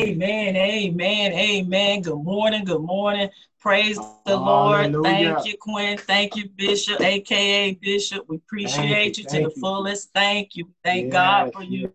Amen, amen, amen. Good morning, good morning. Praise the Lord. Thank you, Quinn. Thank you, Bishop, aka Bishop. We appreciate you, you, to the you. fullest. Thank you. Thank yes, God for you.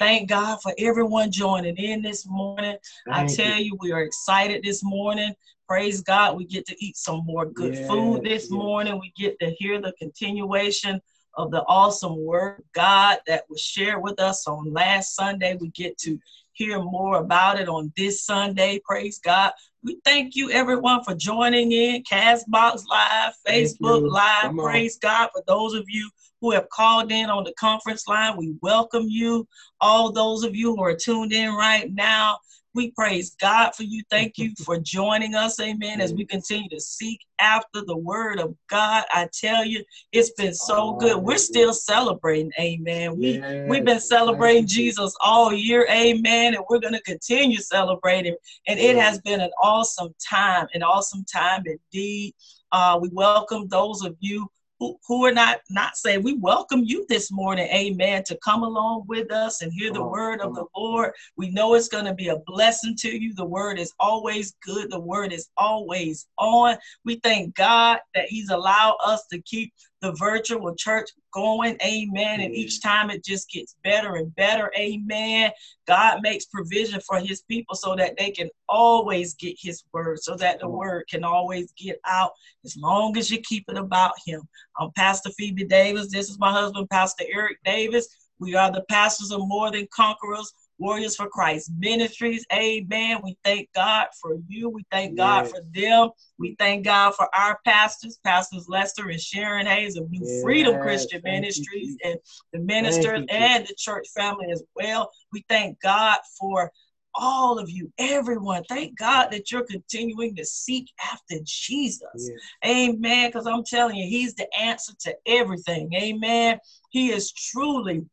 Thank God for everyone joining in this morning. Thank I tell you. we are excited this morning. Praise God. We get to eat some more good yes, food this morning. We get to hear the continuation of the awesome word God that was shared with us on last Sunday. We get to hear more about it on this Sunday. Praise God. We thank you, everyone, for joining in. Castbox Live, Facebook Live. Praise God for those of you who have called in on the conference line. We welcome you. All those of you who are tuned in right now. We praise God for you. Thank you for joining us. Amen. As we continue to seek after the word of God. I tell you, it's been so good. We're still celebrating. Amen. We we've been celebrating Jesus all year. Amen. And we're going to continue celebrating. And it has been an awesome time, an awesome time indeed. Uh, we welcome those of you who, who are not not saying we welcome you this morning amen to come along with us and hear the word of the lord. We know it's going to be a blessing to you. The word is always good. The word is always on. We thank god that he's allowed us to keep the virtual church going. Amen. And each time it just gets better and better. Amen. God makes provision for his people so that they can always get his word, so that the word can always get out as long as you keep it about him. I'm Pastor Phoebe Davis. This is my husband, Pastor Eric Davis. We are the pastors of More Than Conquerors Warriors for Christ Ministries. Amen. We thank God for you. We thank God for them. We thank God for our pastors, Pastors Lester and Sharon Hayes of New yes. Freedom Christian thank Ministries you. and the ministers and the church family as well. We thank God for all of you, everyone. Thank God that you're continuing to seek after Jesus. Amen. Because I'm telling you, He's the answer to everything. Amen. He is truly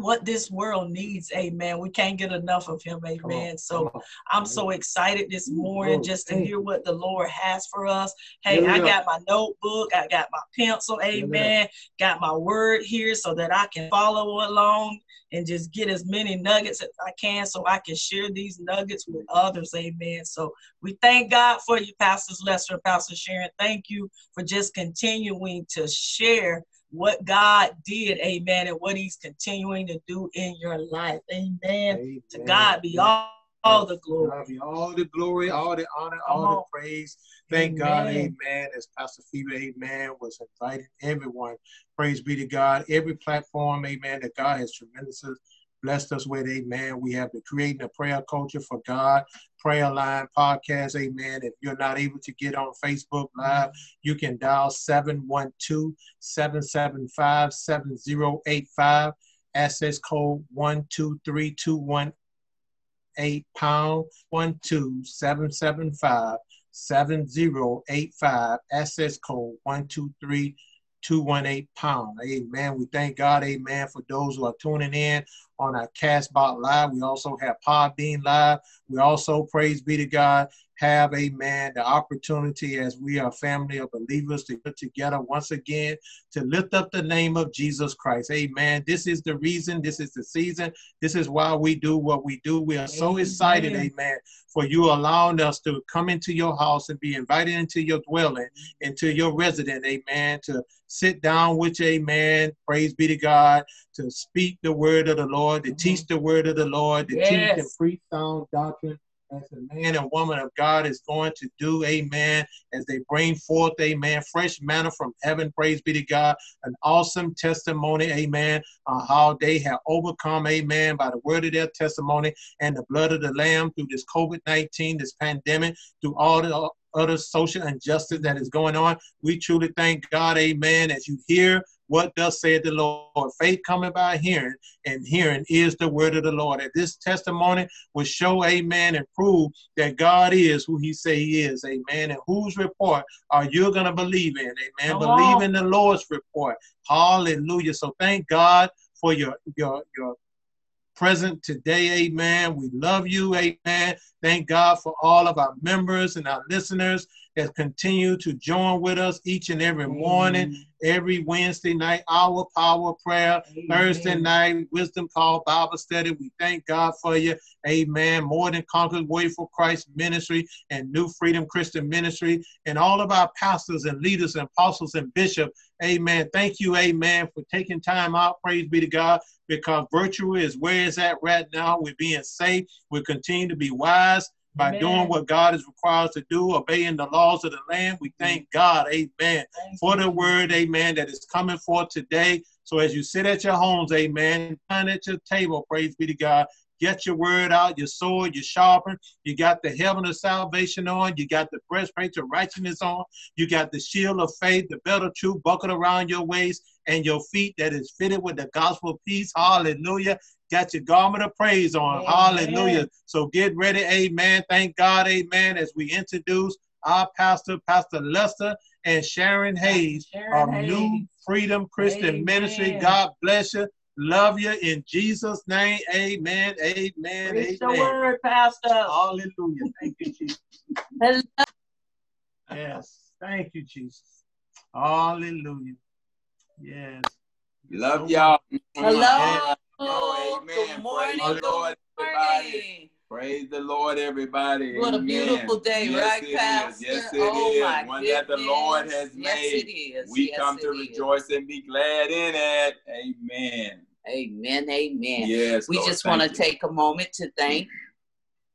what this world needs. Amen. We can't get enough of him. Amen. So I'm so excited this morning just to hear what the Lord has for us. Hey, I got my notebook, I got my pencil. Amen. Got my word here so that I can follow along and just get as many nuggets as I can so I can share these nuggets with others. Amen. So we thank God for you, Pastors Lester and Pastor Sharon. Thank you for just continuing to share what God did, amen, and what He's continuing to do in your life. Amen. amen. To God be all, all the glory. All the glory, all the honor, all the praise. Thank amen. God, amen. As Pastor Phoebe, amen, was inviting everyone. Praise be to God. Every platform, amen, that God has tremendously blessed us with, amen. We have been creating a prayer culture for God, prayer line podcast, amen. If you're not able to get on Facebook Live, you can dial 712 775 7085, access code 123218 pound 12775 7085, access code 123 218 pound. Amen. We thank God, amen, for those who are tuning in on our Castbox Live. We also have Podbean Live. We also, praise be to God, have, amen, the opportunity as we are a family of believers to get together once again to lift up the name of Jesus Christ. Amen. This is the reason, this is the season, this is why we do what we do. We are so amen. excited, amen, for you allowing us to come into your house and be invited into your dwelling, into your resident, amen, to sit down with you, amen. Praise be to God, to speak the word of the Lord, to teach the word of the Lord, to yes. teach and preach sound doctrine as a man and woman of God is going to do, amen, as they bring forth, amen, fresh manna from heaven, praise be to God, an awesome testimony, amen, on how they have overcome, amen, by the word of their testimony and the blood of the Lamb through this COVID 19, this pandemic, through all the other social injustice that is going on. We truly thank God, amen, as you hear what does say the Lord? Faith coming by hearing, and hearing is the word of the Lord. And this testimony will show, amen, and prove that God is who he say he is, amen. And whose report are you going to believe in, amen? Come believe on. in the Lord's report. Hallelujah. So thank God for your, your, your present today. Amen. We love you. Amen. Thank God for all of our members and our listeners. That continue to join with us each and every morning, every Wednesday night, our power prayer, Amen. Thursday night, wisdom call, Bible study. We thank God for you. Amen. More than conquerors, way for Christ ministry and New Freedom Christian ministry, and all of our pastors and leaders and apostles and bishops. Amen. Thank you, amen, for taking time out. Praise be to God, because virtue is where it's at right now. We're being safe. We continue to be wise by Amen. doing what God is required to do, obeying the laws of the land. We thank God, amen, for the word, amen, that is coming forth today. So as you sit at your homes, amen, and at your table, praise be to God, Get your word out, your sword, your sharpen. You got the helmet of salvation on. You got the breastplate of righteousness on. You got the shield of faith, the belt of truth buckled around your waist, and your feet that is fitted with the gospel of peace. Hallelujah. Got your garment of praise on. Amen. Hallelujah. So get ready. Amen. Thank God. Amen. As we introduce our pastor, Pastor Lester and Sharon Hayes Sharon of Hayes. New Freedom Christian Amen. Ministry. God bless you. Love you in Jesus' name. Amen. Amen. Preach amen. the word, Pastor. Hallelujah. Thank you, Jesus. yes. Thank you, Jesus. Hallelujah. Yes. Love y'all. Hello. Hello. Amen. Good morning. Praise the Lord, everybody. Praise the Lord, everybody. What Amen. a beautiful day, yes, right, Pastor? Yes, it oh, is. My One goodness. that the Lord has made. Yes, it is. We yes, come to rejoice and be glad in it. Amen. Amen. Amen. Yes. We Lord, just want to take a moment to thank mm.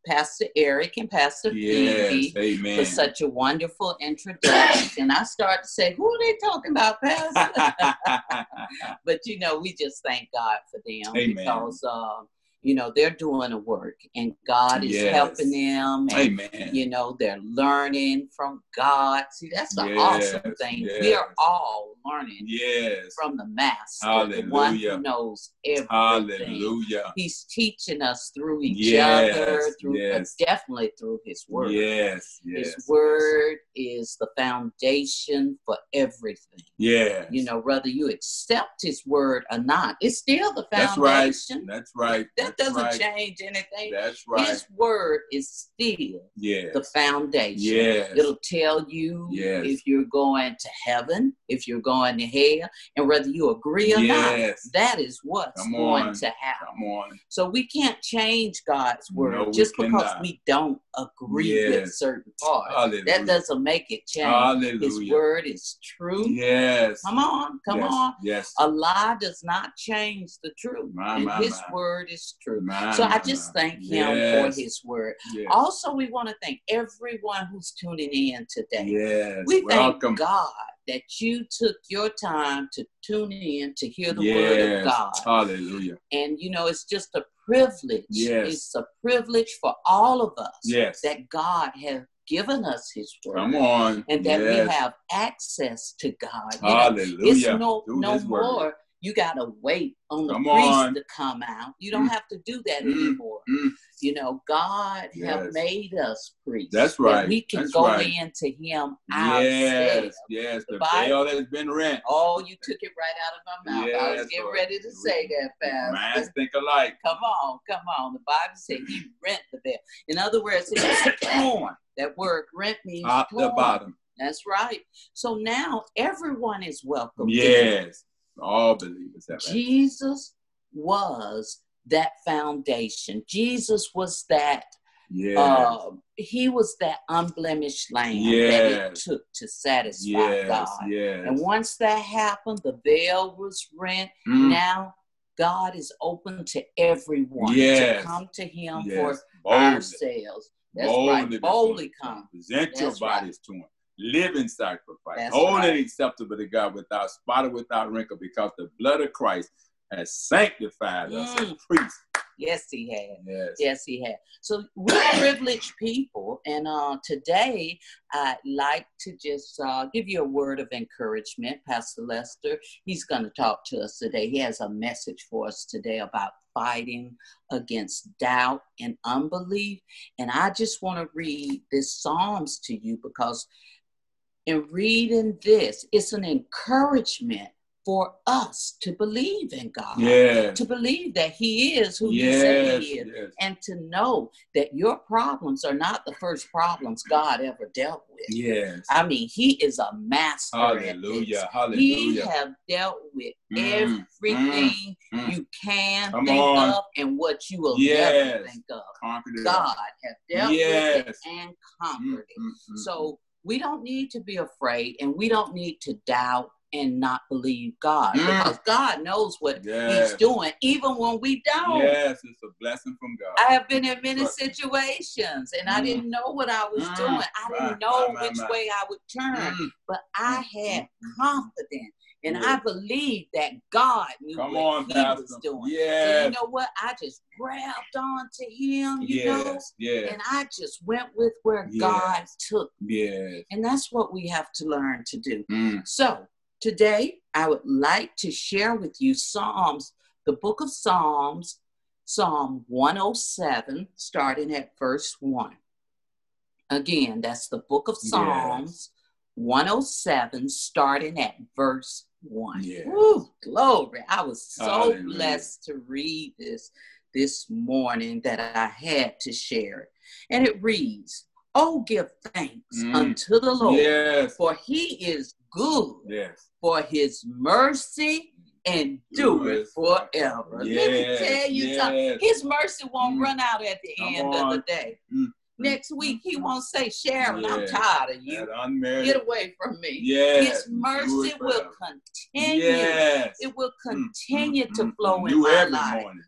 Pastor Eric and Pastor yes, Phoebe amen. for such a wonderful introduction. And I start to say, who are they talking about, Pastor? but you know, we just thank God for them amen. because uh, you know they're doing a work and god is yes. helping them and, amen you know they're learning from god see that's the yes. awesome thing yes. we are all learning yes. from the master Hallelujah. the one who knows everything Hallelujah. he's teaching us through each other through uh, definitely through his word yes his word is the foundation for everything yeah you know whether you accept his word or not it's still the foundation that's right that's right that doesn't right. change anything. That's right. His word is still yes. the foundation. Yes. It'll tell you yes. if you're going to heaven, if you're going to hell, and whether you agree or yes. not. That is what's going to happen. Come on. So we can't change God's word no, just we because we don't agree with certain parts. Hallelujah. That doesn't make it change. Hallelujah. His word is true. Yes. Come on, come on. Yes. A lie does not change the truth. My, my, his my. word is true. So I just thank him yes. for his word. Yes. Also, we want to thank everyone who's tuning in today. Yes. We Welcome. thank God that you took your time to tune in to hear the yes. word of God. Hallelujah. And you know, it's just a privilege. Yes. It's a privilege for all of us yes. that God has given us his word. Come on. And that yes. we have access to God. You Hallelujah. Know, it's no, no more. You gotta wait on the come priest on. to come out. You don't mm. have to do that mm. anymore. Mm. You know, God yes. have made us priests. That's right. That we can That's go right. into Him yes. ourselves. Yes, the, the Bible, has been rent. Oh, you took it right out of my mouth. Yes, I was getting Lord. ready to say that, Pastor. Minds think alike. Come on, come on. The Bible said He rent the veil. In other words, it's torn. That word rent means top torn. the bottom. That's right. So now everyone is welcome. Yes. All believers have Jesus was that foundation. Jesus was that. Yes. Uh, he was that unblemished lamb yes. that it took to satisfy yes. God. Yes. And once that happened, the veil was rent. Mm. Now God is open to everyone yes. to come to Him for Boldly. ourselves. That's Boldly right. Boldly come. Present That's your bodies right. to Him living sacrifice, That's holy right. and acceptable to God without spot or without wrinkle, because the blood of Christ has sanctified us as Mm. priests. Yes, He had. Yes. Yes, he had. So we're privileged people, and uh, today I'd like to just uh, give you a word of encouragement, Pastor Lester. He's going to talk to us today. He has a message for us today about fighting against doubt and unbelief. And I just want to read this Psalms to you because in reading this, it's an encouragement for us to believe in God. To believe that He is who yes. He said He is. Yes. And to know that your problems are not the first problems God ever dealt with. Yes. I mean, He is a master. Hallelujah. Hallelujah. He have dealt with mm. everything mm. you can Come think on. of and what you will yes. never think of. Conquered God have dealt yes. with it and conquered mm, it. Mm, so we don't need to be afraid and we don't need to doubt and not believe God mm. because God knows what yes. He's doing, even when we don't. Yes, it's a blessing from God. I have been in many situations and mm. I didn't know what I was mm. doing. I didn't know my, which way I would turn, mm. but I mm, had mm, confidence. And I believe that God knew Come what on, He Pastor. was doing. Yeah. So you know what? I just grabbed on to Him, you yes. know? Yes. And I just went with where yes. God took me. Yes. And that's what we have to learn to do. Mm. So Today, I would like to share with you Psalms, the book of Psalms, Psalm 107, starting at verse 1. Again, that's the book of Psalms, yes. 107, starting at verse 1. Yes. Woo, glory. I was so Hallelujah. blessed to read this this morning that I had to share it. And it reads, Oh, give thanks mm. unto the Lord, yes. for he is good. Yes for his mercy and do it forever. Yes, Let me tell you yes. something. His mercy won't mm. run out at the Come end on. of the day. Mm. Next week, he won't say, Sharon, yes. I'm tired of you. Get away from me. Yes. His mercy will continue. Yes. It will mm, continue mm. to flow in my life. Morning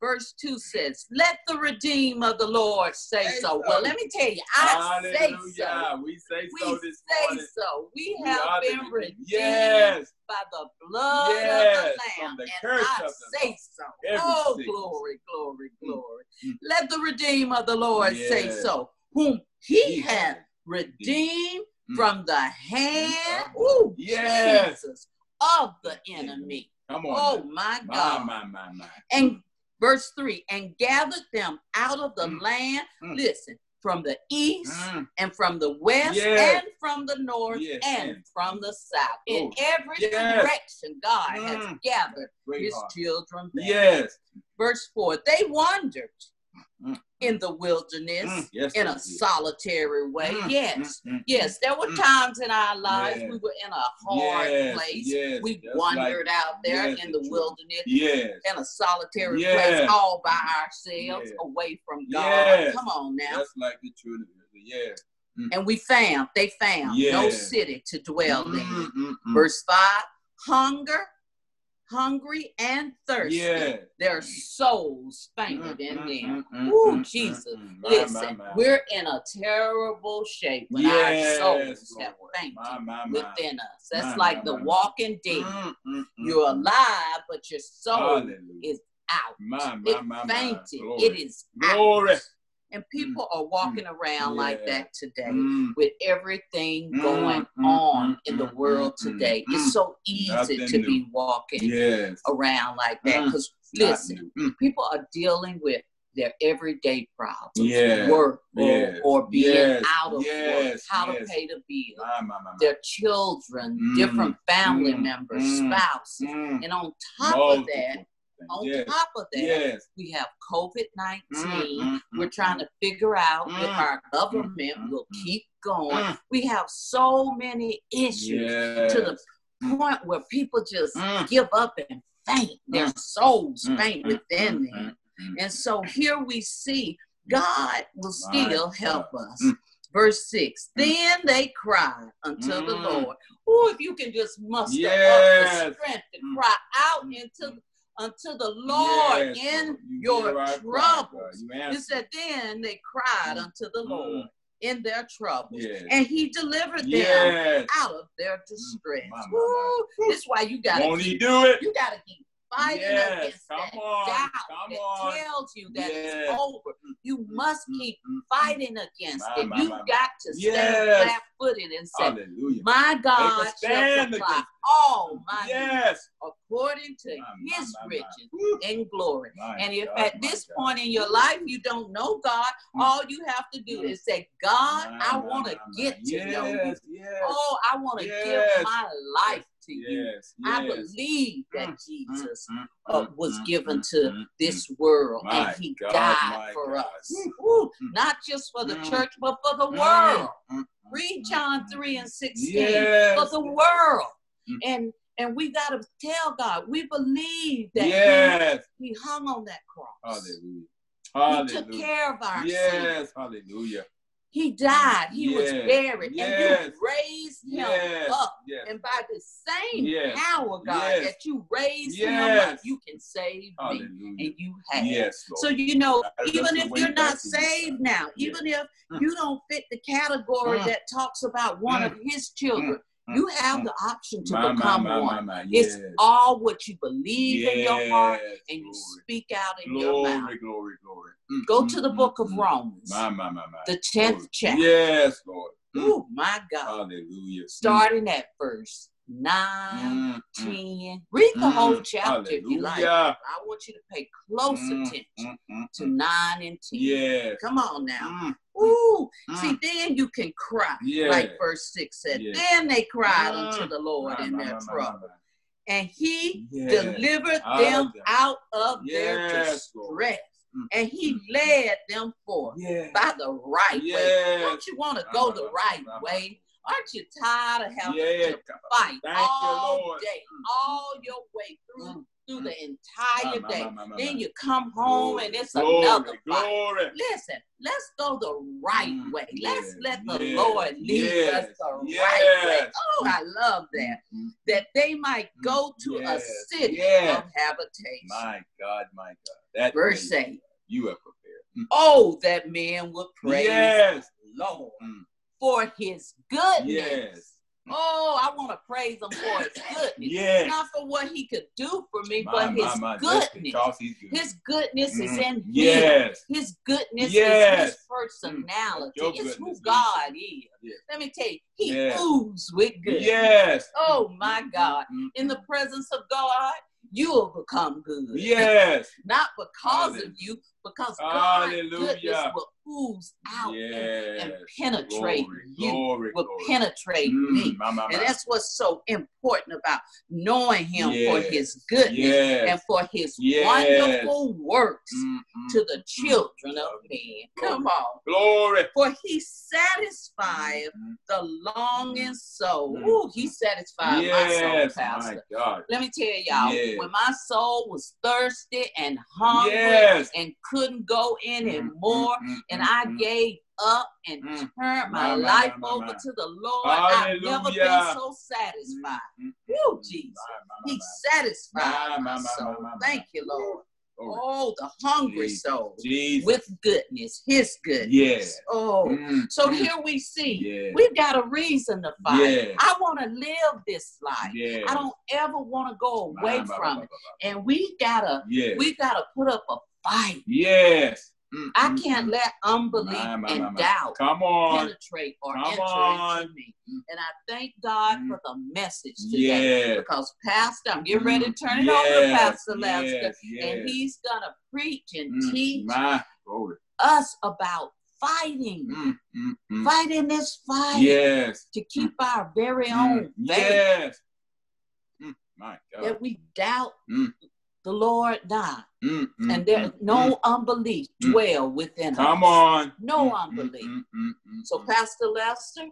verse 2 says, Let the redeem of the Lord say, say so. so. Well, let me tell you, I Hallelujah. say so. We say so we this say morning. so. We, we have been redeemed yes. by the blood yes. of the Lamb. The and I say so. oh, glory, glory, mm. glory. Mm-hmm. Let the redeem of the Lord yes. say so, whom he hath redeemed mm. from the hand ooh, yes. Jesus, of the enemy. Come on. Oh my God. My, my, my, my. And Verse 3 and gathered them out of the mm. land, mm. listen, from the east mm. and from the west yes. and from the north yes. and from the south. In oh. every yes. direction, God has mm. gathered Great his heart. children. Back. Yes. Verse 4 they wandered mm in the wilderness mm, yes, in a solitary way. Mm, yes, mm, mm yes, there were mm. times in our lives we were in a hard yes, place. Yes, we wandered like, out there in the wilderness, yes. in a solitary place, all by ourselves, away from God. Come on now. Just like the children yeah. Mm. And we found, they found no city to dwell in. Verse 5 hunger hungry and thirsty. Yeah. Their souls fainted mm, in mm, them. Mm, Ooh, mm, Jesus. Mm, mm. Listen, my, my, we're in a terrible shape when yes, our souls Lord. have fainted my, within us. That's like the walking dead. You're alive, but your soul Hallelujah. is out. it fainted. It is Glory. And people mm. are walking mm. around yeah. like that today mm. with everything mm. going mm. on mm. in the world today. It's so easy Nothing to new. be walking yes. around like that because, listen, people are dealing with their everyday problems, yeah. work or, yes. or being yes. out of yes. work, how to pay the bill, my, my, my, their children, different family members, spouses. And on top Multiple. of that, on yes. top of that, yes. we have COVID 19. Mm-hmm. We're trying to figure out mm-hmm. if our government mm-hmm. will keep going. Mm. We have so many issues yes. to the point where people just mm. give up and faint. Their mm. souls mm. faint within them. And so here we see God will still help us. Verse 6 Then they cried unto the Lord. Oh, if you can just muster yes. up the strength to cry out into unto the Lord yes, in you your troubles. It said, then they cried mm. unto the Lord mm. in their troubles, yes. and He delivered them yes. out of their mm. distress. My, my, my. This is why you got to. Won't He do it? You got to keep fighting yes, against that on, doubt that on. tells you that yes. it's over. You must keep fighting against my, it. you've got to stand yes. flat footed and say, Hallelujah. My God shall supply all my yes. needs according to my, his my, riches and glory. and if God, at this God. point in your life you don't know God, mm. all you have to do mm. is say, God, I want to get to know you. Oh, I want to give my life to you. Yes, I believe that mm, mm, Jesus mm, uh, mm, was mm, given to this world and he God, died for God. us. Woo, not just for the church, but for the world. Read John 3 and 16 yes. for the world. And and we got to tell God, we believe that yes. he, he, hung on that cross. Hallelujah. Hallelujah. He took care of our yes. Sins. Hallelujah. He died. He yes. was buried. Yes. And you raised him yes. up. And by the same power, God, that you raised him up, you can save Hallelujah. me. And you have. Yes, so, you know, even if you're not saved now, even if mm. you don't fit the category mm. that talks about one mm. of his children, mm. You have the option to my, become my, my, one. Yes. It's all what you believe yes. in your heart and you speak out in glory, your mouth. Glory, glory, glory. Mm, Go mm, to the mm, book of mm. Romans. The 10th glory. chapter. Yes, Lord. Oh, my God. Hallelujah. Starting at verse 9, mm, 10. Read the mm, whole chapter hallelujah. if you like. I want you to pay close mm, attention to 9 and 10. Yes. Come on now. Ooh, see, then you can cry, yeah. like verse 6 said. Yeah. Then they cried unto the Lord in their trouble. And he yes. delivered them out of yes, their distress. And he led them forth by the right way. Don't you want to go the right way? Aren't you tired of having yeah, to fight Thank all day, all your way through mm. through the entire my, day? My, my, then you come home glory, and it's glory, another fight. Glory. Listen, let's go the right mm, way. Let's let the yes, Lord lead us the right way. Oh, I love that. Mm-hmm. That they might go to a city of habitation. My God, my God. That verse 8. You have prepared. Mm. Oh, that man would praise yes. Lord. Mm for his goodness. Yes. Oh, I want to praise him for his goodness. Yes. Not for what he could do for me, my, but his my, my, goodness. Good. His goodness mm. is in yes. him. His goodness yes. is his personality. Mm. It's who God is. Yes. Let me tell you, he yes. oozes with goodness. Yes. Oh my God. Mm-hmm. In the presence of God, you will become good. Yes. Not because Hallelujah. of you, because God's goodness will ooze out yes. and, and, penetrate glory, you, glory, will glory. penetrate mm, me. My, my, my. And that's what's so important about knowing Him yes. for His goodness yes. and for His wonderful works mm, mm, to the children mm, of men. Come on. Glory. For He satisfies mm, the longing soul. Mm. Ooh, He satisfied my soul, Pastor. My Let me tell y'all, when my soul was thirsty and hungry and couldn't go anymore, and and I gave up and mm. turned my, my life my, my, over to the Lord. Hallelujah. I've never been so satisfied. Mm. Woo, Jesus. He satisfied my, soul. Thank you, Lord. Oh, the hungry soul Jesus. with goodness, His goodness. Yes. Oh, mm. so mm. here we see yeah. we've got a reason to fight. Yeah. I want to live this life. Yeah. I don't ever want to go away from it. And we gotta, we gotta put up a fight. Yes. Mm, I mm, can't mm. let unbelief my, my, and my, doubt Come on. penetrate or Come enter on. into me. And I thank God mm. for the message today because Pastor, I'm getting ready to turn it yes. over to Pastor Lester, yes. and he's gonna preach and mm. teach us about fighting, mm, mm, mm. fighting this fight, yes, to keep our very own faith. Yes, my God, that we doubt the Lord not. Mm, mm, and there mm, no mm. unbelief mm. dwell within Come us. Come on. No mm, unbelief. So Pastor Lester,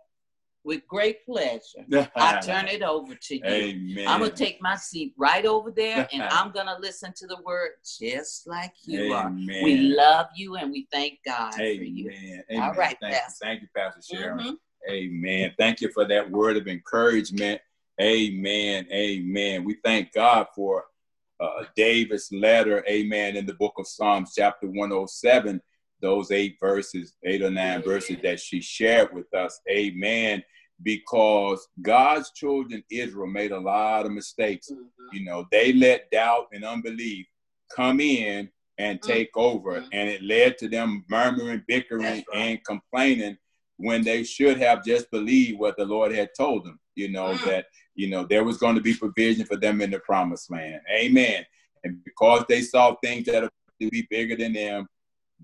with great pleasure, I turn it over to you. Amen. I'm gonna take my seat right over there and I'm gonna listen to the word just like you Amen. are. We love you and we thank God Amen. for you. Amen. All right, thank Pastor. You. Thank you, Pastor Sharon. Mm-hmm. Amen. Thank you for that word of encouragement. Amen. Amen. We thank God for uh, David's letter, amen, in the book of Psalms, chapter 107, those eight verses, eight or nine verses that she shared with us, amen, because God's children, Israel, made a lot of mistakes. Mm-hmm. You know, they let doubt and unbelief come in and mm-hmm. take mm-hmm. over, and it led to them murmuring, bickering, right. and complaining when they should have just believed what the Lord had told them, you know, mm. that you know, there was going to be provision for them in the promised land. Amen. And because they saw things that are to be bigger than them,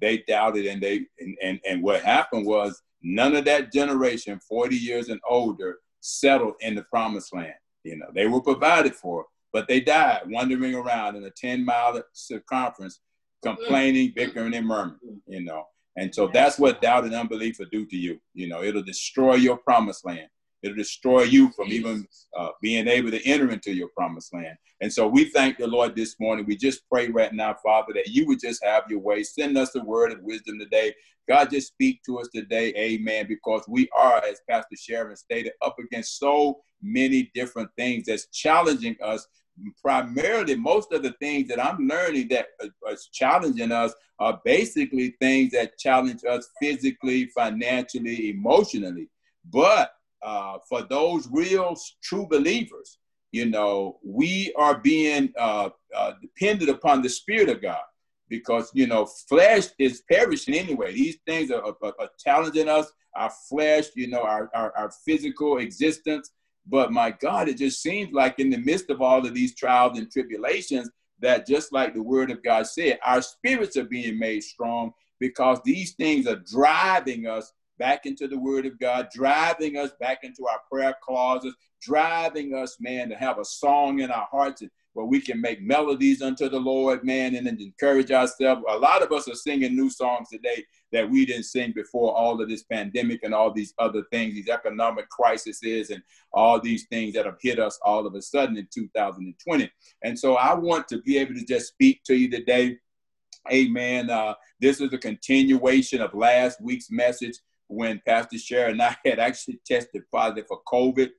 they doubted and they and, and, and what happened was none of that generation, 40 years and older, settled in the promised land. You know, they were provided for, but they died wandering around in a 10 mile circumference, complaining, mm-hmm. bickering, and murmuring, you know. And so that's what doubt and unbelief will do to you. You know, it'll destroy your promised land. It'll destroy you from even uh, being able to enter into your promised land. And so we thank the Lord this morning. We just pray right now, Father, that you would just have your way. Send us the word of wisdom today. God, just speak to us today. Amen. Because we are, as Pastor Sharon stated, up against so many different things that's challenging us primarily most of the things that I'm learning that is challenging us are basically things that challenge us physically, financially, emotionally. But uh, for those real true believers, you know, we are being uh, uh, dependent upon the Spirit of God because, you know, flesh is perishing anyway. These things are, are, are challenging us, our flesh, you know, our, our, our physical existence. But my God, it just seems like in the midst of all of these trials and tribulations, that just like the word of God said, our spirits are being made strong because these things are driving us back into the Word of God, driving us back into our prayer closets, driving us, man, to have a song in our hearts where we can make melodies unto the Lord, man, and encourage ourselves. A lot of us are singing new songs today that we didn't sing before all of this pandemic and all these other things, these economic crises and all these things that have hit us all of a sudden in 2020. And so I want to be able to just speak to you today. Amen. Uh, this is a continuation of last week's message when Pastor Sharon and I had actually tested positive for COVID.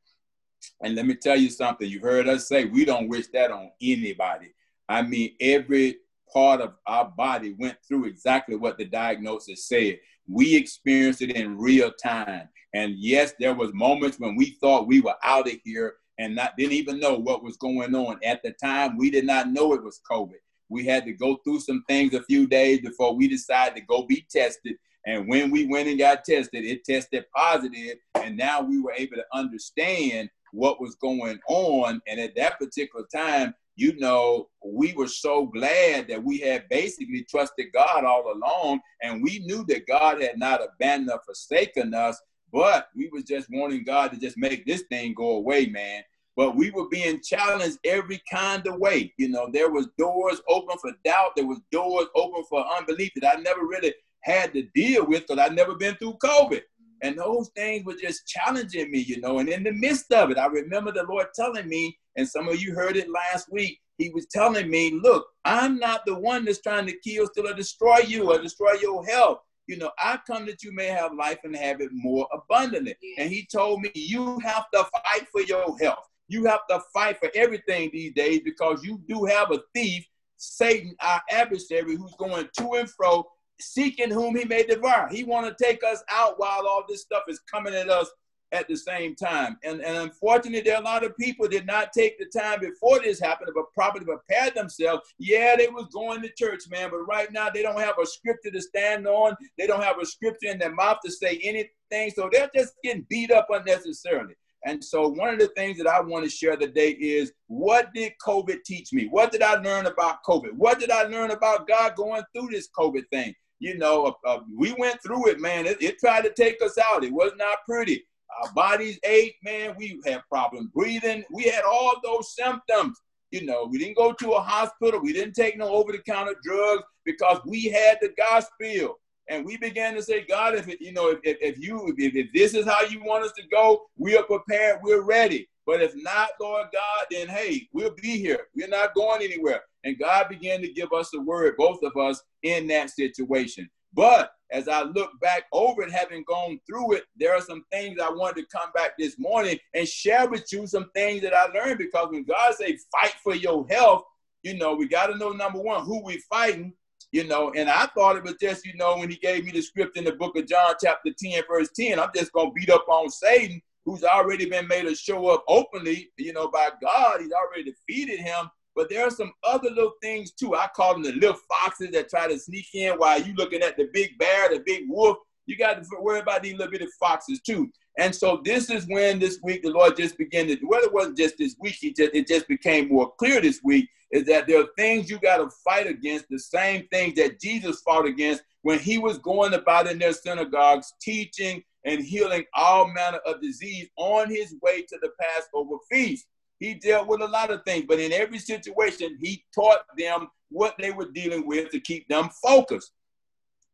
And let me tell you something, you heard us say we don't wish that on anybody. I mean, every part of our body went through exactly what the diagnosis said. We experienced it in real time. And yes, there was moments when we thought we were out of here and not didn't even know what was going on. At the time, we did not know it was COVID. We had to go through some things a few days before we decided to go be tested and when we went and got tested, it tested positive, and now we were able to understand what was going on. And at that particular time, you know, we were so glad that we had basically trusted God all along, and we knew that God had not abandoned or forsaken us, but we was just wanting God to just make this thing go away, man. But we were being challenged every kind of way. You know, there was doors open for doubt. There was doors open for unbelief that I never really had to deal with because I'd never been through COVID. And those things were just challenging me, you know. And in the midst of it, I remember the Lord telling me, and some of you heard it last week, He was telling me, Look, I'm not the one that's trying to kill, steal, or destroy you or destroy your health. You know, I come that you may have life and have it more abundantly. And He told me, You have to fight for your health. You have to fight for everything these days because you do have a thief, Satan, our adversary, who's going to and fro seeking whom he may devour. He want to take us out while all this stuff is coming at us at the same time. And, and unfortunately, there are a lot of people did not take the time before this happened, but properly prepare themselves. Yeah, they was going to church, man, but right now they don't have a scripture to stand on. They don't have a scripture in their mouth to say anything. So they're just getting beat up unnecessarily. And so one of the things that I want to share today is what did COVID teach me? What did I learn about COVID? What did I learn about God going through this COVID thing? You know, uh, uh, we went through it, man. It, it, tried to take us out. It was not pretty. Our bodies ached, man. We had problems breathing. We had all those symptoms. You know, we didn't go to a hospital. We didn't take no over-the-counter drugs because we had the gospel. And we began to say, God, if it, you know, if, if you if, if this is how you want us to go, we are prepared, we're ready. But if not, Lord God, then hey, we'll be here. We're not going anywhere. And God began to give us the word, both of us, in that situation. But as I look back over it, having gone through it, there are some things I wanted to come back this morning and share with you some things that I learned because when God say fight for your health, you know, we got to know number one, who we fighting, you know, and I thought it was just, you know, when he gave me the script in the book of John, chapter 10, verse 10, I'm just going to beat up on Satan, who's already been made to show up openly, you know, by God. He's already defeated him. But there are some other little things too. I call them the little foxes that try to sneak in while you looking at the big bear, the big wolf. You got to worry about these little bitty foxes too. And so this is when this week the Lord just began to, well, it wasn't just this week, it just, it just became more clear this week, is that there are things you got to fight against, the same things that Jesus fought against when he was going about in their synagogues, teaching and healing all manner of disease on his way to the Passover feast. He dealt with a lot of things, but in every situation, he taught them what they were dealing with to keep them focused.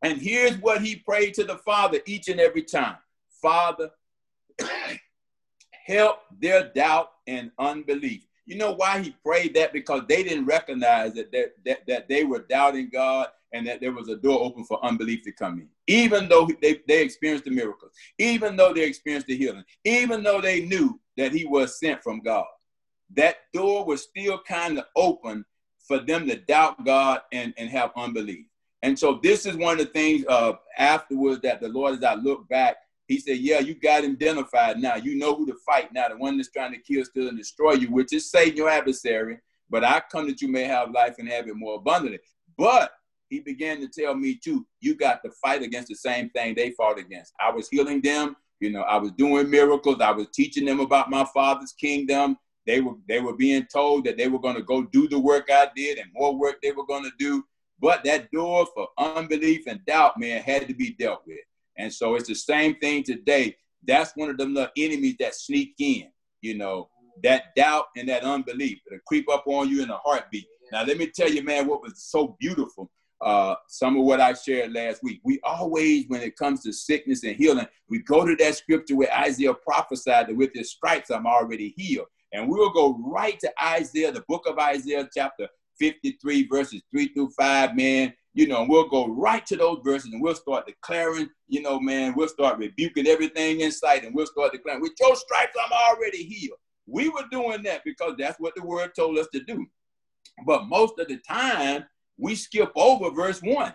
And here's what he prayed to the Father each and every time Father, help their doubt and unbelief. You know why he prayed that? Because they didn't recognize that, that, that, that they were doubting God and that there was a door open for unbelief to come in. Even though they, they experienced the miracles, even though they experienced the healing, even though they knew that he was sent from God, that door was still kind of open for them to doubt God and, and have unbelief. And so this is one of the things uh, afterwards that the Lord, as I look back, he said, Yeah, you got identified now. You know who to fight now, the one that's trying to kill, steal, and destroy you, which is Satan, your adversary. But I come that you may have life and have it more abundantly. But he began to tell me too, you got to fight against the same thing they fought against. I was healing them, you know, I was doing miracles, I was teaching them about my father's kingdom. They were they were being told that they were going to go do the work I did and more work they were going to do. But that door for unbelief and doubt, man, had to be dealt with. And so it's the same thing today. That's one of them little enemies that sneak in, you know, that doubt and that unbelief. It'll creep up on you in a heartbeat. Now, let me tell you, man, what was so beautiful. Uh, some of what I shared last week. We always, when it comes to sickness and healing, we go to that scripture where Isaiah prophesied that with his stripes I'm already healed. And we will go right to Isaiah, the book of Isaiah, chapter 53, verses 3 through 5, man. You know, we'll go right to those verses and we'll start declaring, you know, man, we'll start rebuking everything in sight and we'll start declaring, with your stripes, I'm already healed. We were doing that because that's what the word told us to do. But most of the time, we skip over verse one,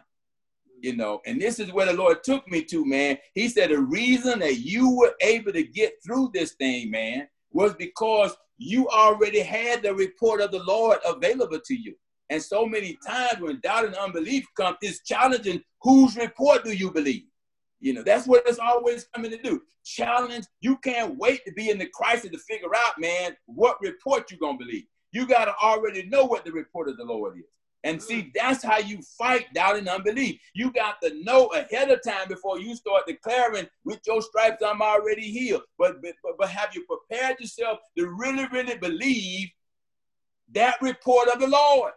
you know, and this is where the Lord took me to, man. He said, the reason that you were able to get through this thing, man, was because you already had the report of the Lord available to you. And so many times when doubt and unbelief come, it's challenging whose report do you believe? You know, that's what it's always coming to do. Challenge. You can't wait to be in the crisis to figure out, man, what report you're going to believe. You got to already know what the report of the Lord is. And see, that's how you fight doubt and unbelief. You got to know ahead of time before you start declaring, with your stripes, I'm already healed. But, but, but have you prepared yourself to really, really believe that report of the Lord?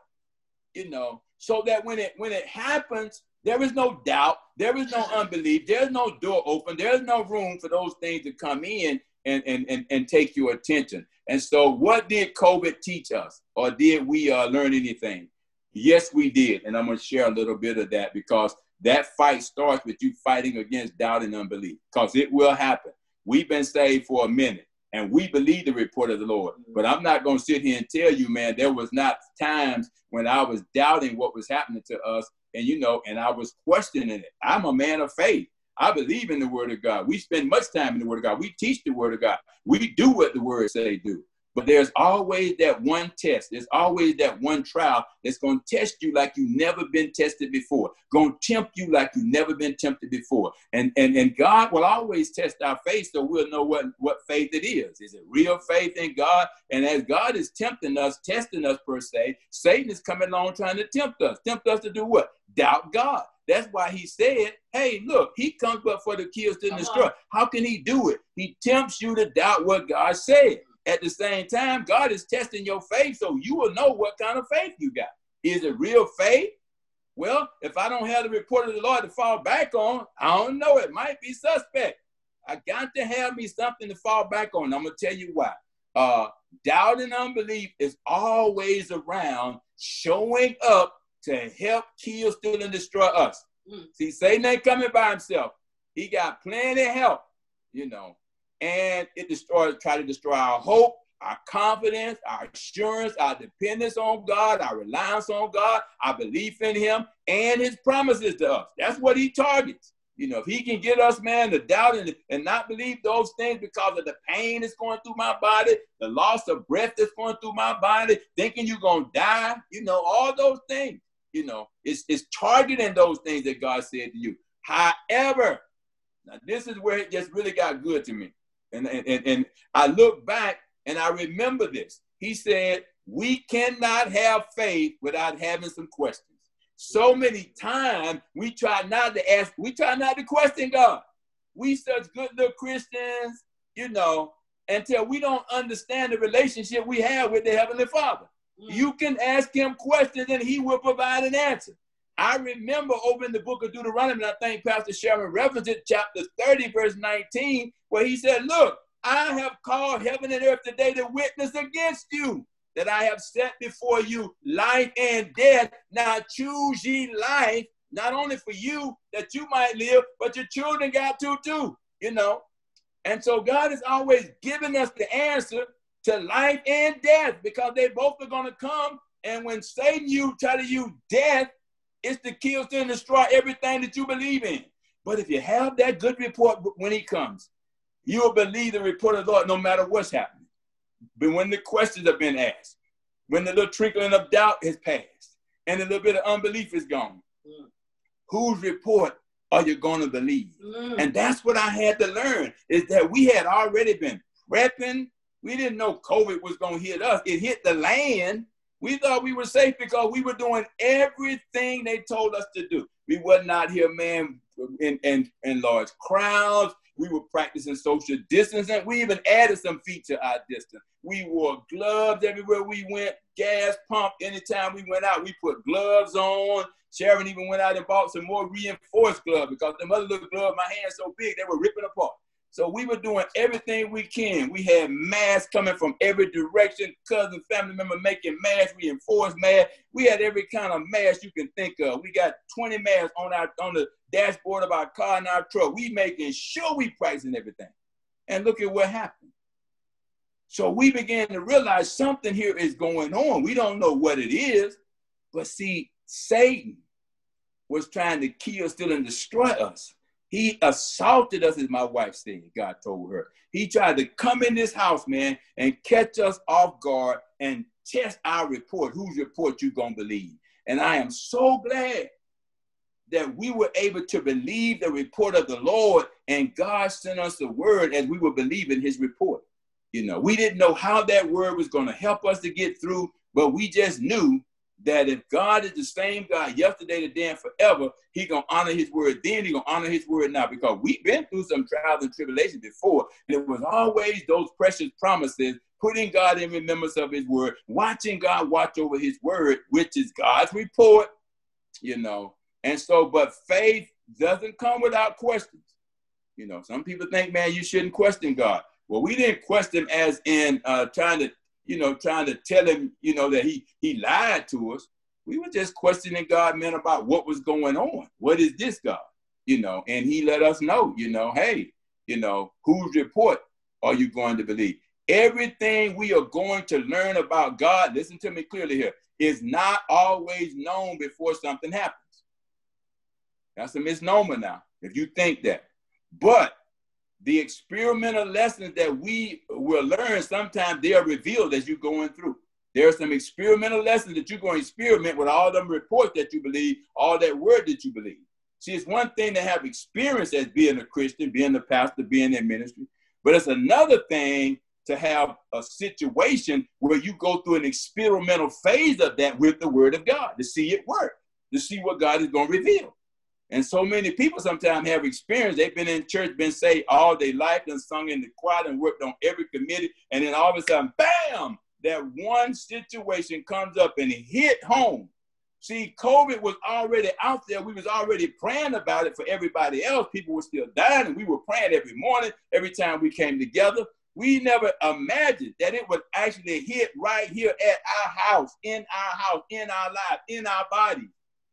You know, so that when it when it happens, there is no doubt, there is no unbelief, there's no door open, there's no room for those things to come in and, and, and, and take your attention. And so, what did COVID teach us? Or did we uh, learn anything? Yes, we did. And I'm going to share a little bit of that because that fight starts with you fighting against doubt and unbelief because it will happen. We've been saved for a minute and we believe the report of the Lord. Mm-hmm. But I'm not going to sit here and tell you, man, there was not times when I was doubting what was happening to us and, you know, and I was questioning it. I'm a man of faith. I believe in the word of God. We spend much time in the word of God. We teach the word of God. We do what the word say do. But there's always that one test. There's always that one trial that's going to test you like you've never been tested before, going to tempt you like you've never been tempted before. And, and, and God will always test our faith so we'll know what, what faith it is. Is it real faith in God? And as God is tempting us, testing us per se, Satan is coming along trying to tempt us. Tempt us to do what? Doubt God. That's why he said, hey, look, he comes but for the kills to destroy. How can he do it? He tempts you to doubt what God said. At the same time, God is testing your faith so you will know what kind of faith you got. Is it real faith? Well, if I don't have the report of the Lord to fall back on, I don't know. It might be suspect. I got to have me something to fall back on. I'm going to tell you why. Uh, doubt and unbelief is always around showing up to help kill, steal, and destroy us. Mm. See, Satan ain't coming by himself. He got plenty of help, you know and it destroys, try to destroy our hope, our confidence, our assurance, our dependence on God, our reliance on God, our belief in Him, and His promises to us. That's what He targets. You know, if He can get us, man, to doubt and, and not believe those things because of the pain that's going through my body, the loss of breath that's going through my body, thinking you're going to die, you know, all those things, you know, it's, it's targeting those things that God said to you. However, now this is where it just really got good to me. And, and, and I look back and I remember this. He said, We cannot have faith without having some questions. So many times we try not to ask, we try not to question God. We such good little Christians, you know, until we don't understand the relationship we have with the Heavenly Father. Mm. You can ask him questions and he will provide an answer. I remember over in the book of Deuteronomy, and I think Pastor Sharon referenced it, chapter 30, verse 19, where he said, Look, I have called heaven and earth today to witness against you that I have set before you life and death. Now choose ye life, not only for you that you might live, but your children got to too, you know. And so God is always giving us the answer to life and death because they both are going to come. And when Satan you try to use death, it's to kill, steal, and destroy everything that you believe in. But if you have that good report when he comes, you will believe the report of the Lord no matter what's happening. But when the questions have been asked, when the little trickling of doubt has passed, and a little bit of unbelief is gone, mm. whose report are you going to believe? Mm. And that's what I had to learn is that we had already been prepping. We didn't know COVID was going to hit us. It hit the land. We thought we were safe because we were doing everything they told us to do. We were not here, man, in, in, in large crowds. We were practicing social distancing. We even added some feet to our distance. We wore gloves everywhere we went, gas pump anytime we went out. We put gloves on. Sharon even went out and bought some more reinforced gloves because the other little gloves, my hands so big, they were ripping apart. So we were doing everything we can. We had masks coming from every direction, cousin, family member making masks, reinforced masks. We had every kind of mask you can think of. We got 20 masks on our on the dashboard of our car and our truck. We making sure we pricing everything. And look at what happened. So we began to realize something here is going on. We don't know what it is, but see, Satan was trying to kill, steal, and destroy us. He assaulted us, as my wife said, God told her. He tried to come in this house, man, and catch us off guard and test our report. Whose report you gonna believe? And I am so glad that we were able to believe the report of the Lord, and God sent us the word as we were believing his report. You know, we didn't know how that word was to help us to get through, but we just knew that if God is the same God yesterday, today, and forever, He gonna honor His word. Then He gonna honor His word now because we've been through some trials and tribulations before, and it was always those precious promises. Putting God in remembrance of His word, watching God watch over His word, which is God's report, you know. And so, but faith doesn't come without questions. You know, some people think, man, you shouldn't question God. Well, we didn't question as in uh, trying to you know, trying to tell him, you know, that he he lied to us. We were just questioning God, man, about what was going on. What is this God? You know, and he let us know, you know, hey, you know, whose report are you going to believe? Everything we are going to learn about God, listen to me clearly here, is not always known before something happens. That's a misnomer now, if you think that. But the experimental lessons that we will learn, sometimes they are revealed as you're going through. There are some experimental lessons that you're going to experiment with all them reports that you believe, all that word that you believe. See, it's one thing to have experience as being a Christian, being a pastor, being in ministry, but it's another thing to have a situation where you go through an experimental phase of that with the word of God to see it work, to see what God is going to reveal. And so many people sometimes have experience. They've been in church, been saved all their life, and sung in the choir and worked on every committee. And then all of a sudden, bam, that one situation comes up and hit home. See, COVID was already out there. We was already praying about it for everybody else. People were still dying, and we were praying every morning, every time we came together. We never imagined that it would actually hit right here at our house, in our house, in our life, in our bodies.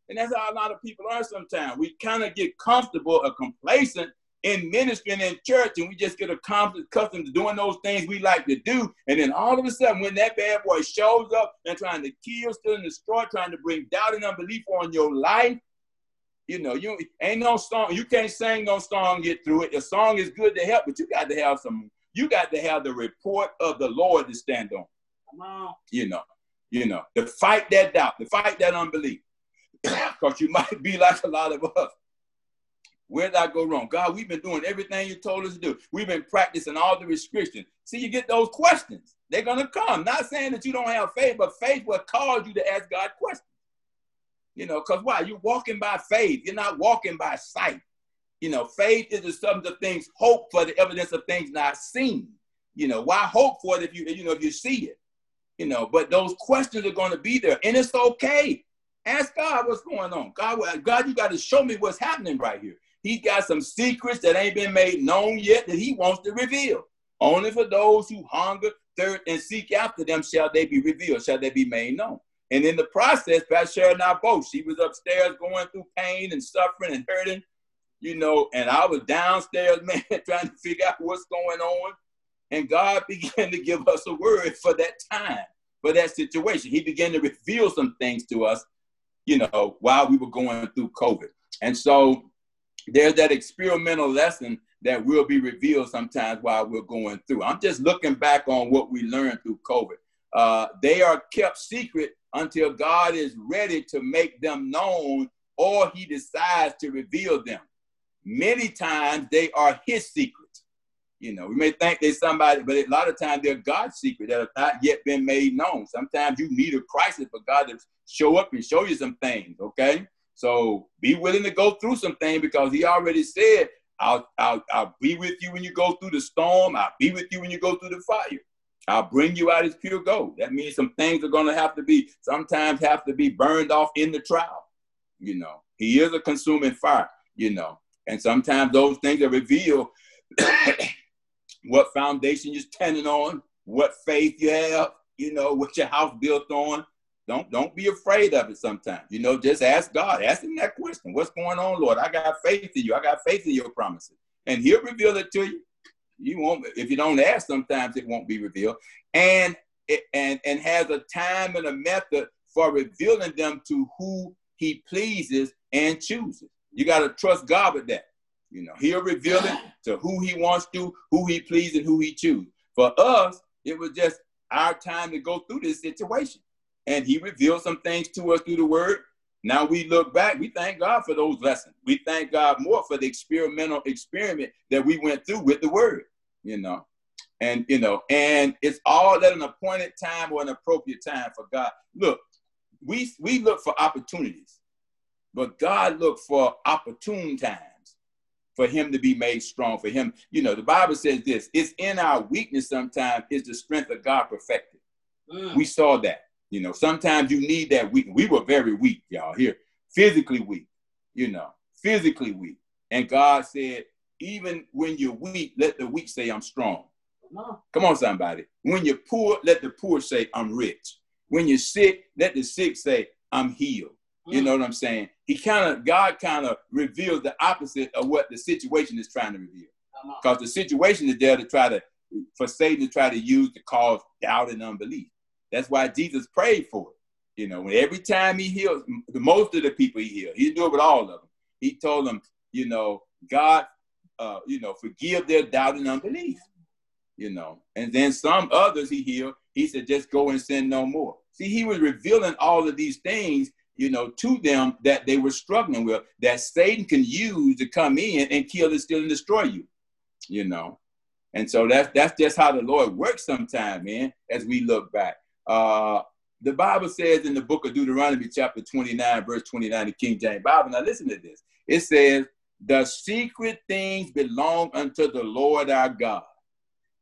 And that's how a lot of people are sometimes. We kind of get comfortable or complacent in ministry and in church, and we just get accustomed to doing those things we like to do. And then all of a sudden, when that bad boy shows up and trying to kill, steal, and destroy, trying to bring doubt and unbelief on your life, you know, you ain't no song. You can't sing no song get through it. The song is good to help, but you got to have some. You got to have the report of the Lord to stand on. Come on. You know, you know, to fight that doubt, to fight that unbelief because you might be like a lot of us. Where did I go wrong? God, we've been doing everything you told us to do. We've been practicing all the restrictions. See, you get those questions. They're going to come. Not saying that you don't have faith, but faith will cause you to ask God questions. You know, because why? You're walking by faith. You're not walking by sight. You know, faith is the substance of things hoped for, the evidence of things not seen. You know, why hope for it if you, you know, if you see it? You know, but those questions are going to be there, and it's okay. Ask God what's going on. God, God, you got to show me what's happening right here. He got some secrets that ain't been made known yet that he wants to reveal. Only for those who hunger, thirst, and seek after them shall they be revealed, shall they be made known. And in the process, Pastor Sharon and I both, she was upstairs going through pain and suffering and hurting, you know, and I was downstairs, man, trying to figure out what's going on. And God began to give us a word for that time, for that situation. He began to reveal some things to us, you know, while we were going through COVID. And so there's that experimental lesson that will be revealed sometimes while we're going through. I'm just looking back on what we learned through COVID. Uh, they are kept secret until God is ready to make them known or he decides to reveal them. Many times they are his secrets. You know, we may think they're somebody, but a lot of times they're God's secret that have not yet been made known. Sometimes you need a crisis for God to show up and show you some things, okay? So be willing to go through some things because he already said, I'll, I'll, I'll be with you when you go through the storm. I'll be with you when you go through the fire. I'll bring you out as pure gold. That means some things are going to have to be, sometimes have to be burned off in the trial. You know, he is a consuming fire, you know, and sometimes those things are revealed what foundation you're standing on, what faith you have, you know, what your house built on. Don't don't be afraid of it sometimes. You know, just ask God, ask him that question. What's going on, Lord? I got faith in you. I got faith in your promises. And he'll reveal it to you you won't if you don't ask sometimes it won't be revealed and and and has a time and a method for revealing them to who he pleases and chooses you got to trust god with that you know he'll reveal it to who he wants to who he pleases and who he chooses for us it was just our time to go through this situation and he revealed some things to us through the word now we look back, we thank God for those lessons. We thank God more for the experimental experiment that we went through with the word, you know. And you know, and it's all at an appointed time or an appropriate time for God. Look, we we look for opportunities, but God looked for opportune times for him to be made strong. For him, you know, the Bible says this: it's in our weakness sometimes is the strength of God perfected. Mm. We saw that. You know, sometimes you need that weak. We were very weak, y'all, here, physically weak, you know, physically weak. And God said, even when you're weak, let the weak say, I'm strong. Come on, somebody. When you're poor, let the poor say, I'm rich. When you're sick, let the sick say, I'm healed. You mm. know what I'm saying? He kind of, God kind of reveals the opposite of what the situation is trying to reveal. Because the situation is there to try to, for Satan to try to use to cause doubt and unbelief. That's why Jesus prayed for it. You know, when every time he healed, most of the people he healed, he do it with all of them. He told them, you know, God, uh, you know, forgive their doubt and unbelief. You know, and then some others he healed. He said, just go and sin no more. See, he was revealing all of these things, you know, to them that they were struggling with, that Satan can use to come in and kill and steal and destroy you. You know, and so that's that's just how the Lord works sometimes, man. As we look back, uh, the Bible says in the book of Deuteronomy, chapter 29, verse 29, the King James Bible. Now, listen to this. It says, The secret things belong unto the Lord our God,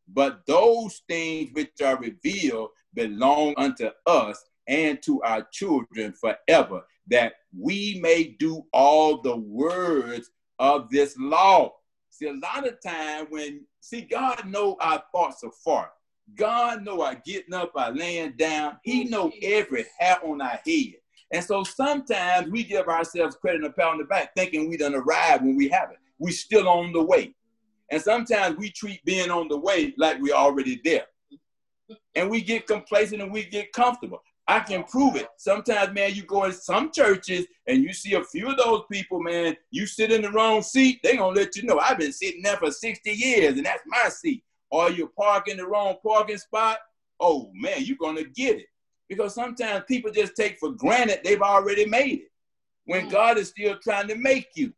but those things which are revealed belong unto us and to our children forever, that we may do all the words of this law. See, a lot of time when, see, God know our thoughts are far. God know our getting up, our laying down. He know every hair on our head. And so sometimes we give ourselves credit and a pat on the back thinking we done arrived when we haven't. We still on the way. And sometimes we treat being on the way like we're already there. And we get complacent and we get comfortable. I can prove it. Sometimes, man, you go in some churches and you see a few of those people, man, you sit in the wrong seat, they gonna let you know I've been sitting there for 60 years and that's my seat or you park in the wrong parking spot, oh man, you're gonna get it. Because sometimes people just take for granted they've already made it. When mm. God is still trying to make you.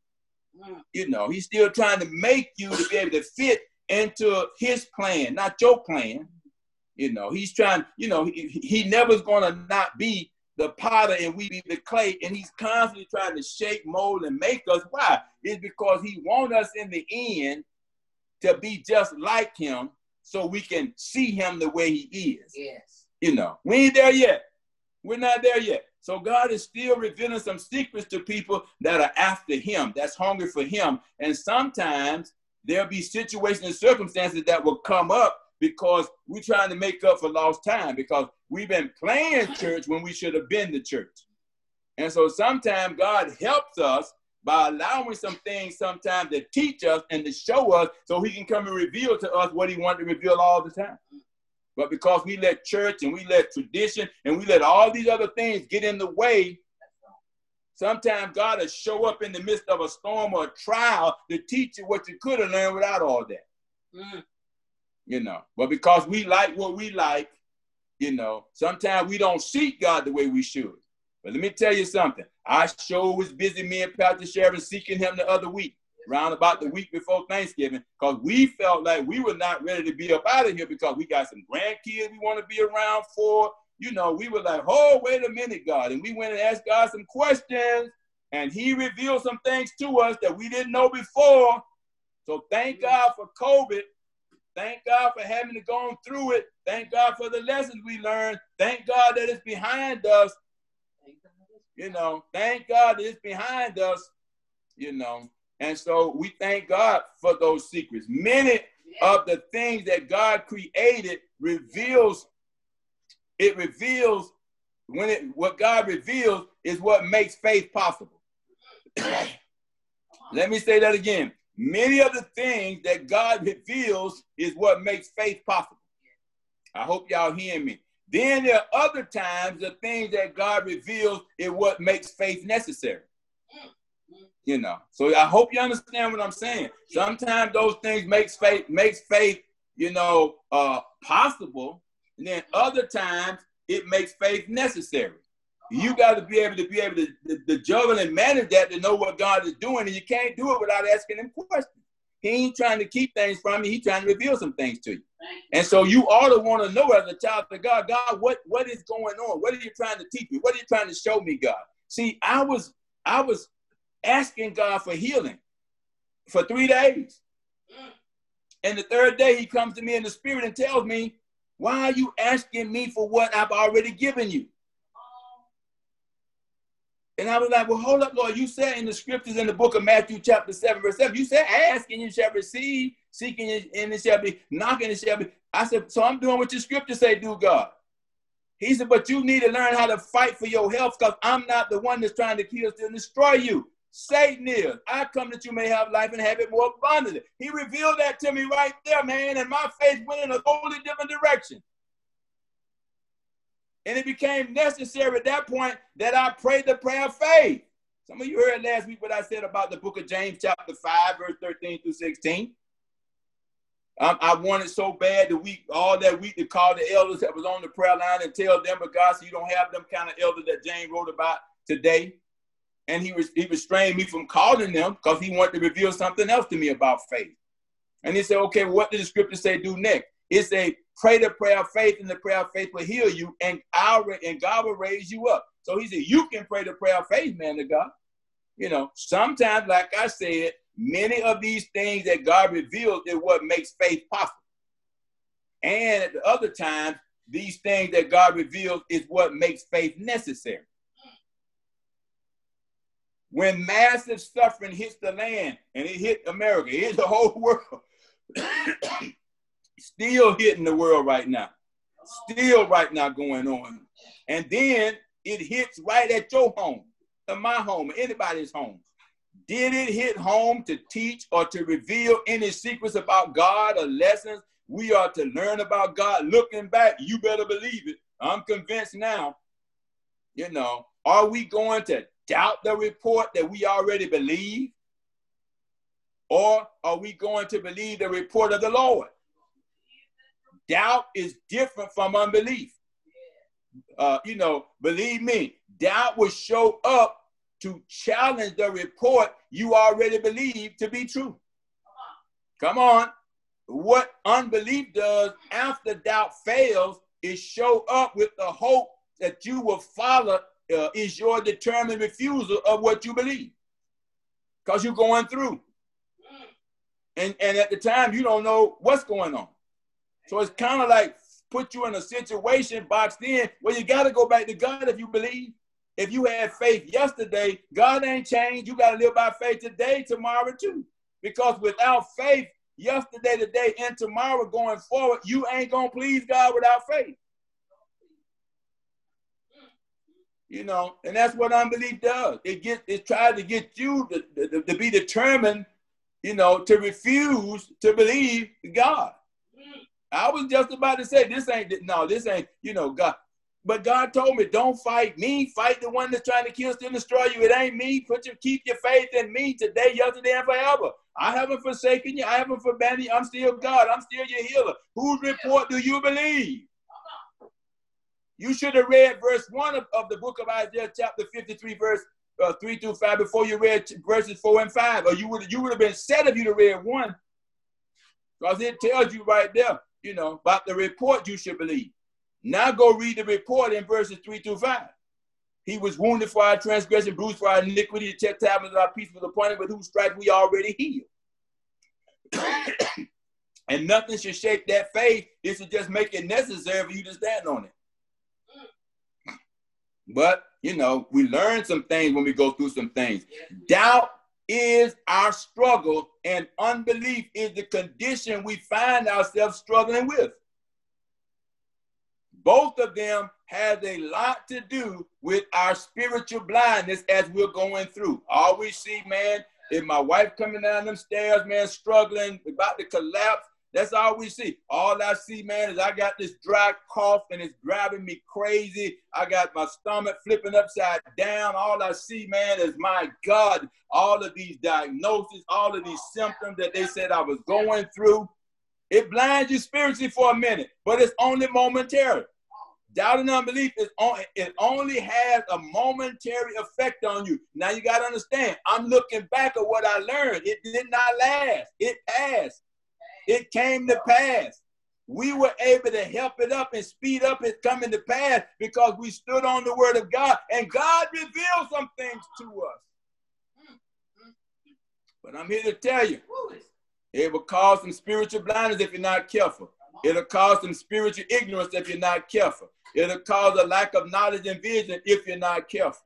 Mm. You know, he's still trying to make you to be able to fit into his plan, not your plan. You know, he's trying, you know, he, he never's gonna not be the potter and we be the clay, and he's constantly trying to shape, mold, and make us. Why? It's because he wants us in the end to be just like him so we can see him the way he is. Yes. You know, we ain't there yet. We're not there yet. So God is still revealing some secrets to people that are after him, that's hungry for him. And sometimes there'll be situations and circumstances that will come up because we're trying to make up for lost time because we've been playing church when we should have been the church. And so sometimes God helps us by allowing some things sometimes to teach us and to show us so he can come and reveal to us what he wanted to reveal all the time. But because we let church and we let tradition and we let all these other things get in the way, sometimes God will show up in the midst of a storm or a trial to teach you what you could have learned without all that. Mm. You know, but because we like what we like, you know, sometimes we don't seek God the way we should. But let me tell you something. I sure was busy, me and Pastor Sharon, seeking him the other week around about the week before Thanksgiving, because we felt like we were not ready to be up out of here because we got some grandkids we want to be around for. You know, we were like, oh, wait a minute, God. And we went and asked God some questions, and He revealed some things to us that we didn't know before. So thank God for COVID. Thank God for having to go through it. Thank God for the lessons we learned. Thank God that it's behind us. You know, thank God it's behind us. You know, and so we thank God for those secrets. Many of the things that God created reveals, it reveals when it what God reveals is what makes faith possible. Let me say that again. Many of the things that God reveals is what makes faith possible. I hope y'all hear me. Then there are other times the things that God reveals is what makes faith necessary you know. So I hope you understand what I'm saying. Sometimes those things makes faith makes faith, you know, uh, possible, and then other times it makes faith necessary. You got to be able to be able to, to, to juggle and manage that to know what God is doing, and you can't do it without asking him questions. He ain't trying to keep things from you. He's trying to reveal some things to you. And so you ought to want to know as a child of God, God, what, what is going on? What are you trying to teach me? What are you trying to show me, God? See, I was I was asking God for healing for three days. And the third day, he comes to me in the spirit and tells me, Why are you asking me for what I've already given you? And I was like, Well, hold up, Lord. You said in the scriptures in the book of Matthew, chapter 7, verse 7, you said, Ask and you shall receive, seeking and it shall be, knocking it shall be. I said, So I'm doing what your scriptures say, do God. He said, But you need to learn how to fight for your health because I'm not the one that's trying to kill, and destroy you. Satan is. I come that you may have life and have it more abundantly. He revealed that to me right there, man, and my faith went in a totally different direction. And it became necessary at that point that I prayed the prayer of faith. Some of you heard last week what I said about the book of James, chapter 5, verse 13 through 16. Um, I wanted so bad the week, all that week, to call the elders that was on the prayer line and tell them, but God, so you don't have them kind of elders that James wrote about today and he was he restrained me from calling them because he wanted to reveal something else to me about faith. And he said, okay, what did the scripture say do next? It say, pray the prayer of faith, and the prayer of faith will heal you, and I'll and God will raise you up. So he said, you can pray the prayer of faith, man to God. You know, sometimes, like I said, many of these things that God reveals is what makes faith possible. And at the other times, these things that God reveals is what makes faith necessary when massive suffering hits the land and it hit America, it hit the whole world. Still hitting the world right now. Still right now going on. And then it hits right at your home, at my home, anybody's home. Did it hit home to teach or to reveal any secrets about God or lessons we are to learn about God? Looking back, you better believe it. I'm convinced now. You know, are we going to doubt the report that we already believe? Or are we going to believe the report of the Lord? Doubt is different from unbelief. Uh, you know, believe me, doubt will show up to challenge the report you already believe to be true. Come on. What unbelief does after doubt fails is show up with the hope that you will follow uh, is your determined refusal of what you believe because you're going through. And, and at the time, you don't know what's going on. So it's kind of like put you in a situation boxed in where you got to go back to God if you believe. If you had faith yesterday, God ain't changed. You got to live by faith today, tomorrow, too. Because without faith, yesterday, today, and tomorrow going forward, you ain't going to please God without faith. You know, and that's what unbelief does. It gets it tries to get you to, to, to be determined, you know, to refuse to believe God. I was just about to say this ain't no, this ain't, you know, God. But God told me, don't fight me, fight the one that's trying to kill, steal, and destroy you. It ain't me. Put your keep your faith in me today, yesterday, and forever. I haven't forsaken you. I haven't forgotten you. I'm still God. I'm still your healer. Whose report do you believe? You should have read verse one of, of the book of Isaiah, chapter 53, verse uh, three through five, before you read verses four and five, or you would you would have been said if you'd have read one, because it tells you right there, you know, about the report you should believe. Now go read the report in verses three through five. He was wounded for our transgression, bruised for our iniquity, the chastisement of our peace was appointed, with whose stripes we already healed. and nothing should shake that faith. It should just make it necessary for you to stand on it. But, you know, we learn some things when we go through some things. Doubt is our struggle, and unbelief is the condition we find ourselves struggling with. Both of them has a lot to do with our spiritual blindness as we're going through. All we see, man, is my wife coming down them stairs, man, struggling, about to collapse. That's all we see. All I see, man, is I got this dry cough and it's driving me crazy. I got my stomach flipping upside down. All I see, man, is my God, all of these diagnoses, all of these symptoms that they said I was going through. It blinds you spiritually for a minute, but it's only momentary. Doubt and unbelief is on, it only has a momentary effect on you. Now you got to understand, I'm looking back at what I learned. It did not last. It passed. It came to pass. We were able to help it up and speed up its coming to pass because we stood on the word of God and God revealed some things to us. But I'm here to tell you, it will cause some spiritual blindness if you're not careful. It'll cause some spiritual ignorance if you're not careful. It'll cause a lack of knowledge and vision if you're not careful.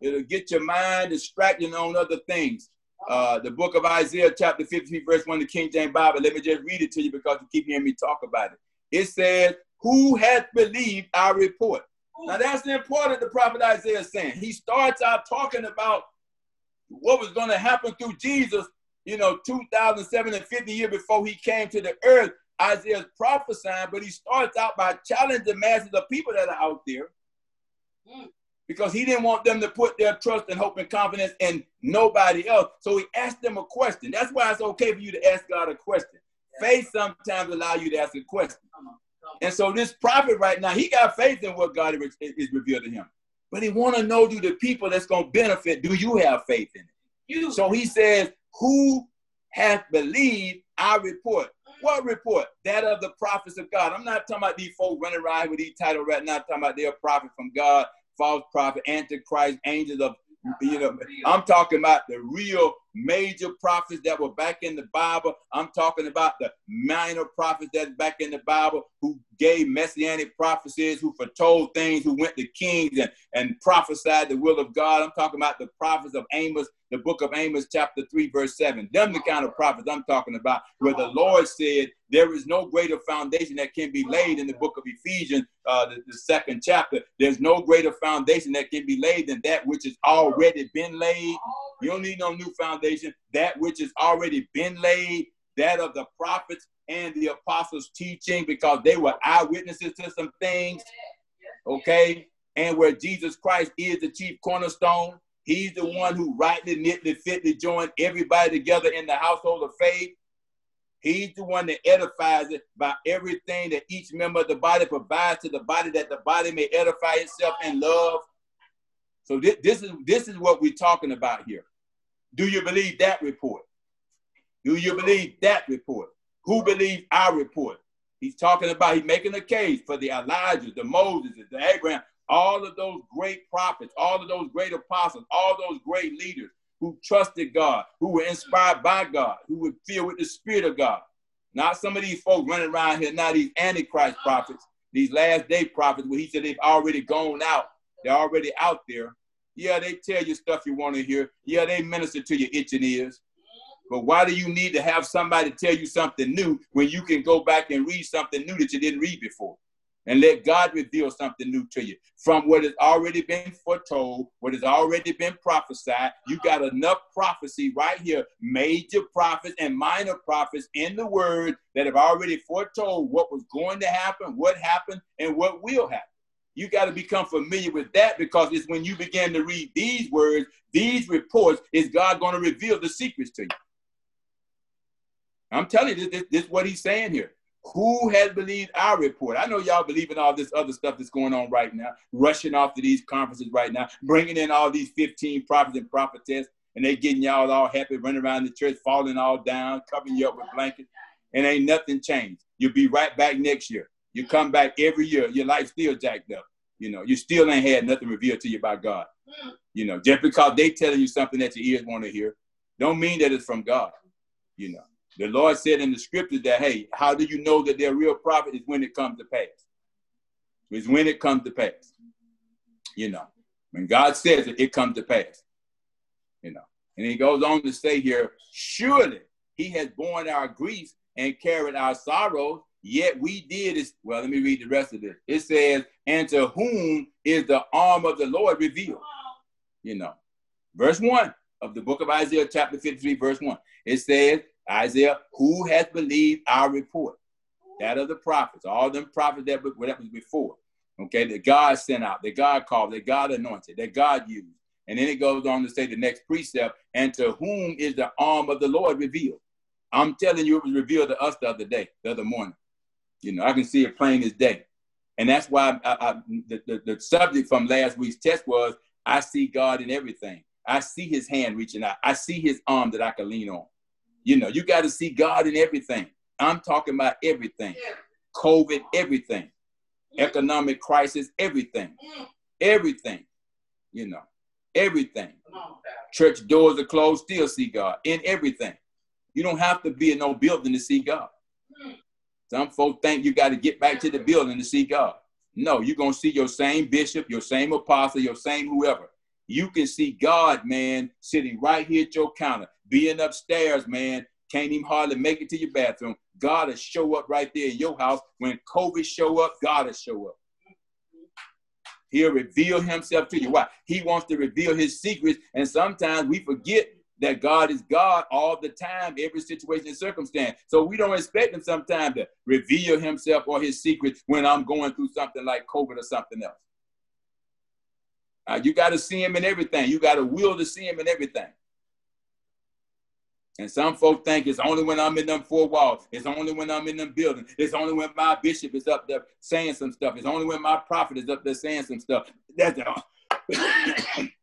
It'll get your mind distracted on other things uh, the book of Isaiah, chapter 53, verse 1, the King James Bible. Let me just read it to you because you keep hearing me talk about it. It says, Who hath believed our report? Now that's the important the prophet Isaiah is saying. He starts out talking about what was going to happen through Jesus, you know, 2,750 years before he came to the earth. Isaiah's prophesying, but he starts out by challenging the masses of people that are out there. Mm because he didn't want them to put their trust and hope and confidence in nobody else. So he asked them a question. That's why it's okay for you to ask God a question. Faith sometimes allow you to ask a question. And so this prophet right now, he got faith in what God is revealed to him. But he want to know, do the people that's going to benefit, do you have faith in it? You. So he says, who hath believed our report? What report? That of the prophets of God. I'm not talking about these folks running around with these titles right now, I'm talking about their prophet from God false prophet, antichrist, angels of you know, I'm talking about the real major prophets that were back in the Bible. I'm talking about the minor prophets that's back in the Bible who gave messianic prophecies, who foretold things, who went to kings and, and prophesied the will of God. I'm talking about the prophets of Amos, the book of Amos, chapter 3, verse 7. Them the kind of prophets I'm talking about, where the Lord said, There is no greater foundation that can be laid in the book of Ephesians, uh, the, the second chapter. There's no greater foundation that can be laid than that which has already been laid. You don't need no new foundation. That which has already been laid, that of the prophets and the apostles' teaching, because they were eyewitnesses to some things. Okay? And where Jesus Christ is the chief cornerstone, He's the one who rightly, knitly, fitly joined everybody together in the household of faith. He's the one that edifies it by everything that each member of the body provides to the body that the body may edify itself in love. So this, this is this is what we're talking about here. Do you believe that report? Do you believe that report? Who believes our report? He's talking about, he's making a case for the Elijah, the Moses, the Abraham, all of those great prophets, all of those great apostles, all those great leaders who trusted God, who were inspired by God, who were filled with the Spirit of God. Not some of these folks running around here, not these antichrist prophets, these last day prophets, where he said they've already gone out. They're already out there. Yeah, they tell you stuff you want to hear. Yeah, they minister to your itching ears. But why do you need to have somebody tell you something new when you can go back and read something new that you didn't read before? And let God reveal something new to you from what has already been foretold, what has already been prophesied. You got enough prophecy right here, major prophets and minor prophets in the word that have already foretold what was going to happen, what happened, and what will happen. You got to become familiar with that because it's when you begin to read these words, these reports, is God going to reveal the secrets to you. I'm telling you, this, this, is what he's saying here. Who has believed our report? I know y'all believe in all this other stuff that's going on right now, rushing off to these conferences right now, bringing in all these 15 prophets and prophetess, and they getting y'all all happy, running around the church, falling all down, covering you up with blankets, and ain't nothing changed. You'll be right back next year. You come back every year, your life still jacked up. You know, you still ain't had nothing revealed to you by God. You know, just because they telling you something that your ears want to hear, don't mean that it's from God. You know. The Lord said in the scriptures that, hey, how do you know that they're real prophet? Is when it comes to pass. It's when it comes to pass. You know, when God says it, it comes to pass. You know, and he goes on to say here, surely he has borne our griefs and carried our sorrows, yet we did is well, let me read the rest of this. It says, and to whom is the arm of the Lord revealed? You know, verse one of the book of Isaiah, chapter 53, verse 1. It says, Isaiah, who has believed our report? That of the prophets, all them prophets that, were that was before. Okay, that God sent out, that God called, that God anointed, that God used. And then it goes on to say the next precept, and to whom is the arm of the Lord revealed? I'm telling you, it was revealed to us the other day, the other morning. You know, I can see it plain as day. And that's why I, I, the, the, the subject from last week's test was I see God in everything. I see his hand reaching out. I see his arm that I can lean on. You know, you got to see God in everything. I'm talking about everything. COVID, everything. Economic crisis, everything. Everything. You know, everything. Church doors are closed, still see God in everything. You don't have to be in no building to see God. Some folks think you got to get back to the building to see God. No, you're going to see your same bishop, your same apostle, your same whoever. You can see God, man, sitting right here at your counter being upstairs, man, can't even hardly make it to your bathroom. God will show up right there in your house. When COVID show up, God will show up. He'll reveal himself to you. Why? He wants to reveal his secrets. And sometimes we forget that God is God all the time, every situation and circumstance. So we don't expect him sometimes to reveal himself or his secrets when I'm going through something like COVID or something else. Uh, you got to see him in everything. You got to will to see him in everything. And some folk think it's only when I'm in them four walls. It's only when I'm in them buildings. It's only when my bishop is up there saying some stuff. It's only when my prophet is up there saying some stuff. That's the,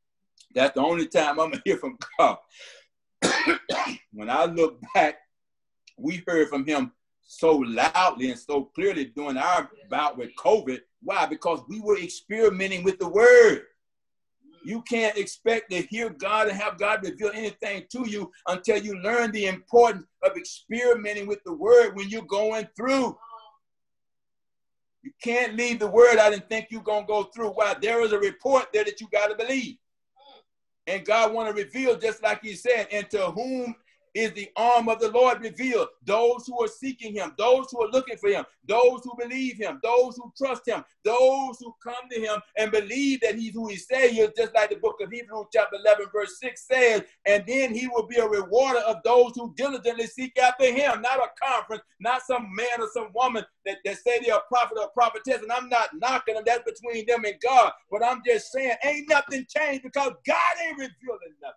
that's the only time I'm to hear from God. when I look back, we heard from him so loudly and so clearly during our bout with COVID. Why? Because we were experimenting with the word. You can't expect to hear God and have God reveal anything to you until you learn the importance of experimenting with the word when you're going through. You can't leave the word out and think you're going to go through. Why? There is a report there that you got to believe. And God want to reveal, just like he said, and to whom is the arm of the Lord revealed. Those who are seeking him, those who are looking for him, those who believe him, those who trust him, those who come to him and believe that he's who he says he is, just like the book of Hebrews, chapter 11, verse 6 says, and then he will be a rewarder of those who diligently seek after him, not a conference, not some man or some woman that, that say they're a prophet or a prophetess, and I'm not knocking them, that's between them and God, but I'm just saying, ain't nothing changed because God ain't revealing nothing.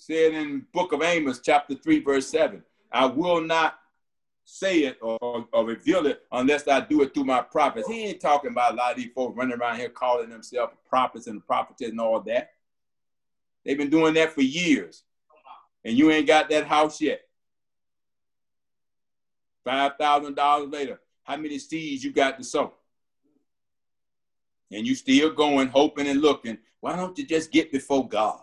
Said in book of Amos, chapter 3, verse 7, I will not say it or, or, reveal it unless I do it through my prophets. He ain't talking about a lot of these folks running around here calling themselves prophets and prophetess and all that. They've been doing that for years. And you ain't got that house yet. $5,000 later, how many seeds you got to sow? And you still going, hoping and looking. Why don't you just get before God?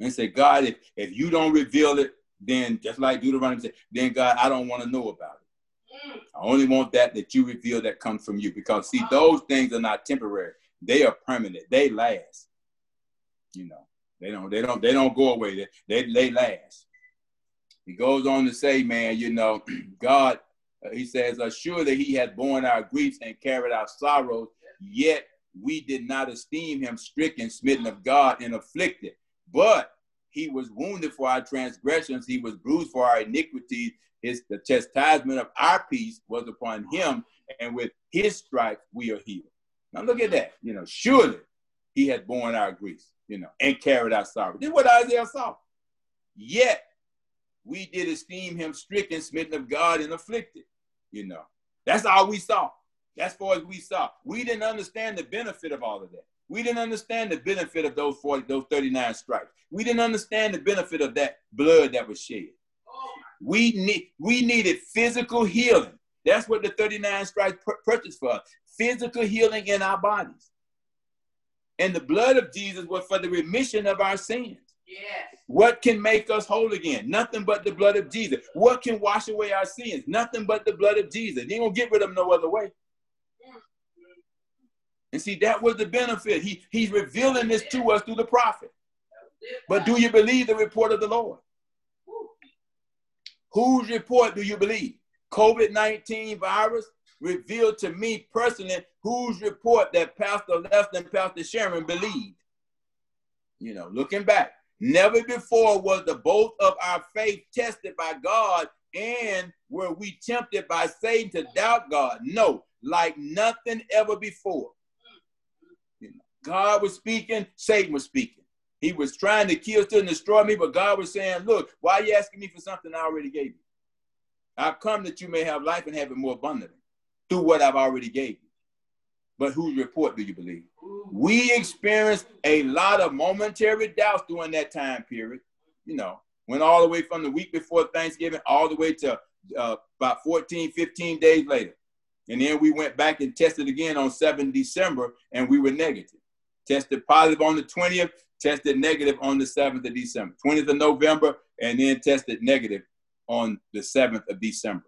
And say, God, if, if you don't reveal it, then just like Deuteronomy said, then God, I don't want to know about it. I only want that that you reveal that comes from you. Because see, those things are not temporary. They are permanent. They last. You know, they don't, they don't, they don't go away. They they, they last. He goes on to say, man, you know, God, uh, he says, assure that he had borne our griefs and carried our sorrows, yet we did not esteem him stricken, smitten of God, and afflicted. But he was wounded for our transgressions, he was bruised for our iniquities. His the chastisement of our peace was upon him, and with his stripes we are healed. Now look at that. You know, surely he had borne our griefs, you know, and carried our sorrow. This is what Isaiah saw. Yet we did esteem him stricken, smitten of God, and afflicted. You know, that's all we saw. That's far as we saw. We didn't understand the benefit of all of that. We didn't understand the benefit of those 40, those 39 stripes. We didn't understand the benefit of that blood that was shed. We need we needed physical healing. That's what the 39 stripes purchased for us. Physical healing in our bodies. And the blood of Jesus was for the remission of our sins. Yes. What can make us whole again? Nothing but the blood of Jesus. What can wash away our sins? Nothing but the blood of Jesus. He ain't gonna get rid of them no other way. And see, that was the benefit. He, he's revealing this to us through the prophet. But do you believe the report of the Lord? Whose report do you believe? COVID 19 virus revealed to me personally whose report that Pastor Lester and Pastor Sharon believed. You know, looking back, never before was the both of our faith tested by God and were we tempted by Satan to doubt God. No, like nothing ever before. God was speaking, Satan was speaking. He was trying to kill, steal, and destroy me, but God was saying, Look, why are you asking me for something I already gave you? I've come that you may have life and have it more abundantly through what I've already gave you. But whose report do you believe? We experienced a lot of momentary doubts during that time period. You know, went all the way from the week before Thanksgiving all the way to uh, about 14, 15 days later. And then we went back and tested again on 7 December and we were negative tested positive on the 20th, tested negative on the 7th of December, 20th of November, and then tested negative on the 7th of December.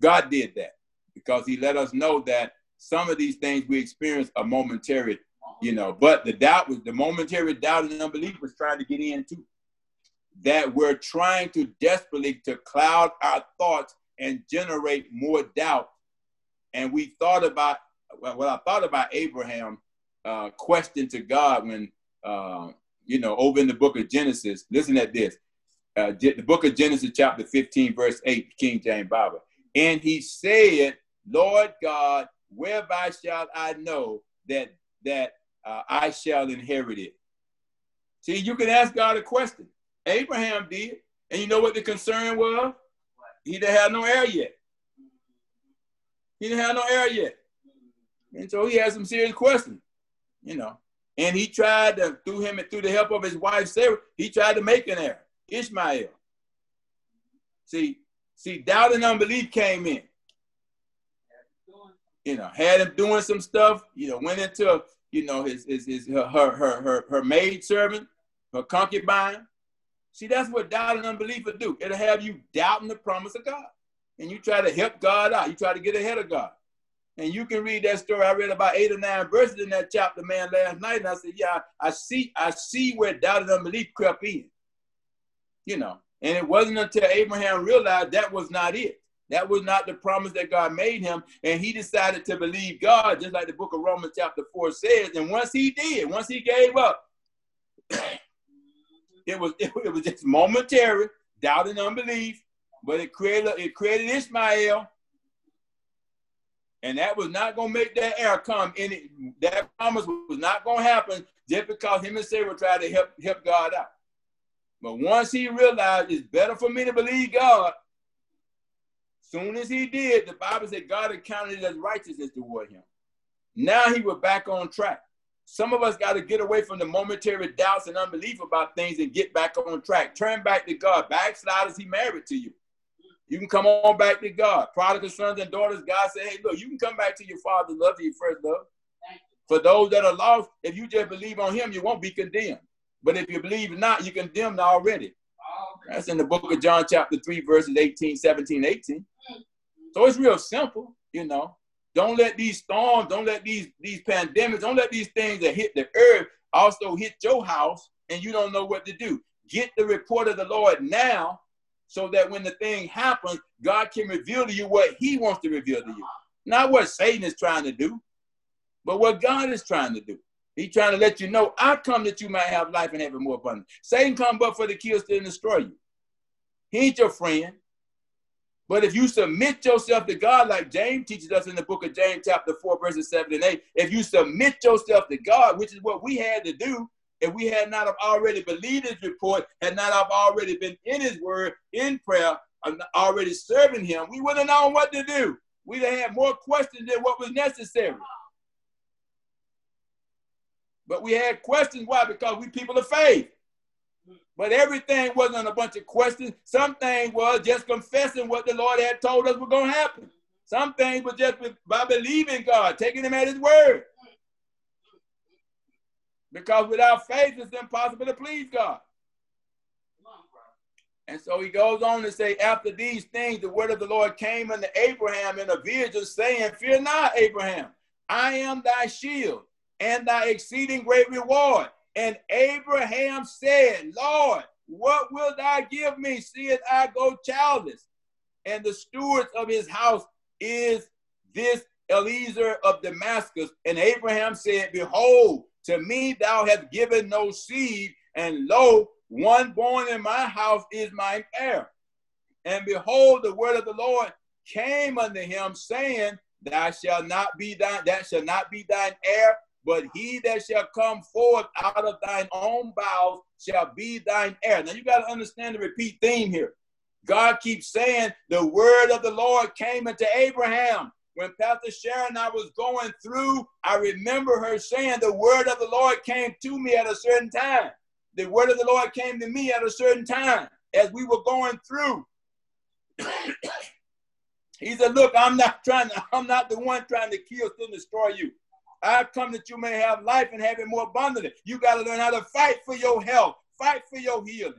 God did that because he let us know that some of these things we experience are momentary, you know, but the doubt was the momentary doubt and unbelief was trying to get in too. That we're trying to desperately to cloud our thoughts and generate more doubt. And we thought about, well, I thought about Abraham uh, question to God when, uh, you know, over in the book of Genesis, listen at this. Uh, the book of Genesis, chapter 15, verse 8, King James Bible. And he said, Lord God, whereby shall I know that that uh, I shall inherit it? See, you can ask God a question. Abraham did. And you know what the concern was? He didn't have no heir yet. He didn't have no heir yet. And so he had some serious questions you know. And he tried to, through him and through the help of his wife Sarah, he tried to make an heir, Ishmael. See, see, doubt and unbelief came in. You know, had him doing some stuff, you know, went into, you know, his his, his her, her her her her maid servant, her concubine. See, that's what doubt and unbelief will do. It'll have you doubting the promise of God. And you try to help God out. You try to get ahead of God. And you can read that story. I read about eight or nine verses in that chapter, man, last night. And I said, yeah, I see, I see where doubt and unbelief crept in. You know, and it wasn't until Abraham realized that was not it. That was not the promise that God made him. And he decided to believe God, just like the book of Romans, chapter 4 says. And once he did, once he gave up, it was it, it was just momentary doubt and unbelief, but it created it created Ishmael and that was not going to make that heir come. Any that promise was not going to happen just because him and Sarah tried to help help God out. But once he realized it's better for me to believe God, soon as he did, the Bible said God accounted it as righteousness toward him. Now he was back on track. Some of us got to get away from the momentary doubts and unbelief about things and get back on track. Turn back to God. Backsliders, he married to you. You can come on back to God. Prodigal sons and daughters, God said, hey, look, you can come back to your father's love, to your first love. For those that are lost, if you just believe on him, you won't be condemned. But if you believe not, you're condemned already. That's in the book of John, chapter 3, verses 18, 17, 18. So it's real simple, you know. Don't let these storms, don't let these these pandemics, don't let these things that hit the earth also hit your house and you don't know what to do. Get the report of the Lord now so that when the thing happens, God can reveal to you what he wants to reveal to you. Not what Satan is trying to do, but what God is trying to do. He's trying to let you know, I come that you might have life and have it more abundant. Satan come but for the kill, steal, and destroy you. He ain't your friend. But if you submit yourself to God, like James teaches us in the book of James, chapter 4, verses 7 and 8, if you submit yourself to God, which is what we had to do, if we had not have already believed his report, had not have already been in his word, in prayer, already serving him, we wouldn't have known what to do. We'd have had more questions than what was necessary. But we had questions. Why? Because we people of faith. But everything wasn't a bunch of questions. Some things was just confessing what the Lord had told us was going to happen. Some things were just by believing God, taking him at his word. Because without faith, it's impossible to please God. And so he goes on to say, after these things, the word of the Lord came unto Abraham in a vision, saying, Fear not, Abraham, I am thy shield and thy exceeding great reward. And Abraham said, Lord, what wilt thou give me, seeing I go childless? And the stewards of his house is this Eliezer of Damascus. And Abraham said, Behold, to me thou hast given no seed, and lo, one born in my house is mine heir. And behold, the word of the Lord came unto him, saying, Thou shalt not be thine, that shall not be thine heir, but he that shall come forth out of thine own bowels shall be thine heir. Now you got to understand the repeat theme here. God keeps saying the word of the Lord came unto Abraham. When Pastor Sharon and I was going through, I remember her saying the word of the Lord came to me at a certain time. The word of the Lord came to me at a certain time as we were going through. he said, Look, I'm not trying to, I'm not the one trying to kill, still destroy you. I've come that you may have life and have it more abundantly. You got to learn how to fight for your health, fight for your healing.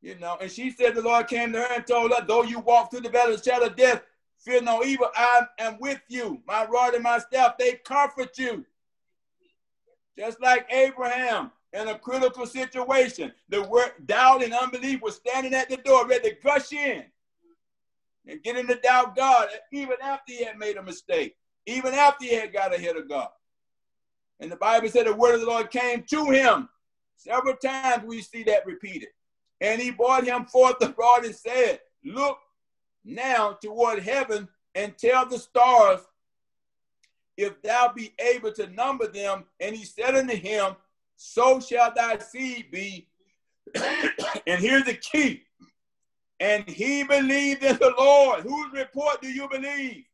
You know, and she said the Lord came to her and told her, though you walk through the valley of the shadow of death, fear no evil. I am with you. My rod and my staff, they comfort you. Just like Abraham in a critical situation, the word doubt and unbelief was standing at the door, ready to gush in and get him to doubt God, even after he had made a mistake even after he had got ahead of God. And the Bible said the word of the Lord came to him. Several times we see that repeated. And he brought him forth abroad and said, Look now toward heaven and tell the stars if thou be able to number them. And he said unto him, So shall thy seed be. and here's the key. And he believed in the Lord. Whose report do you believe?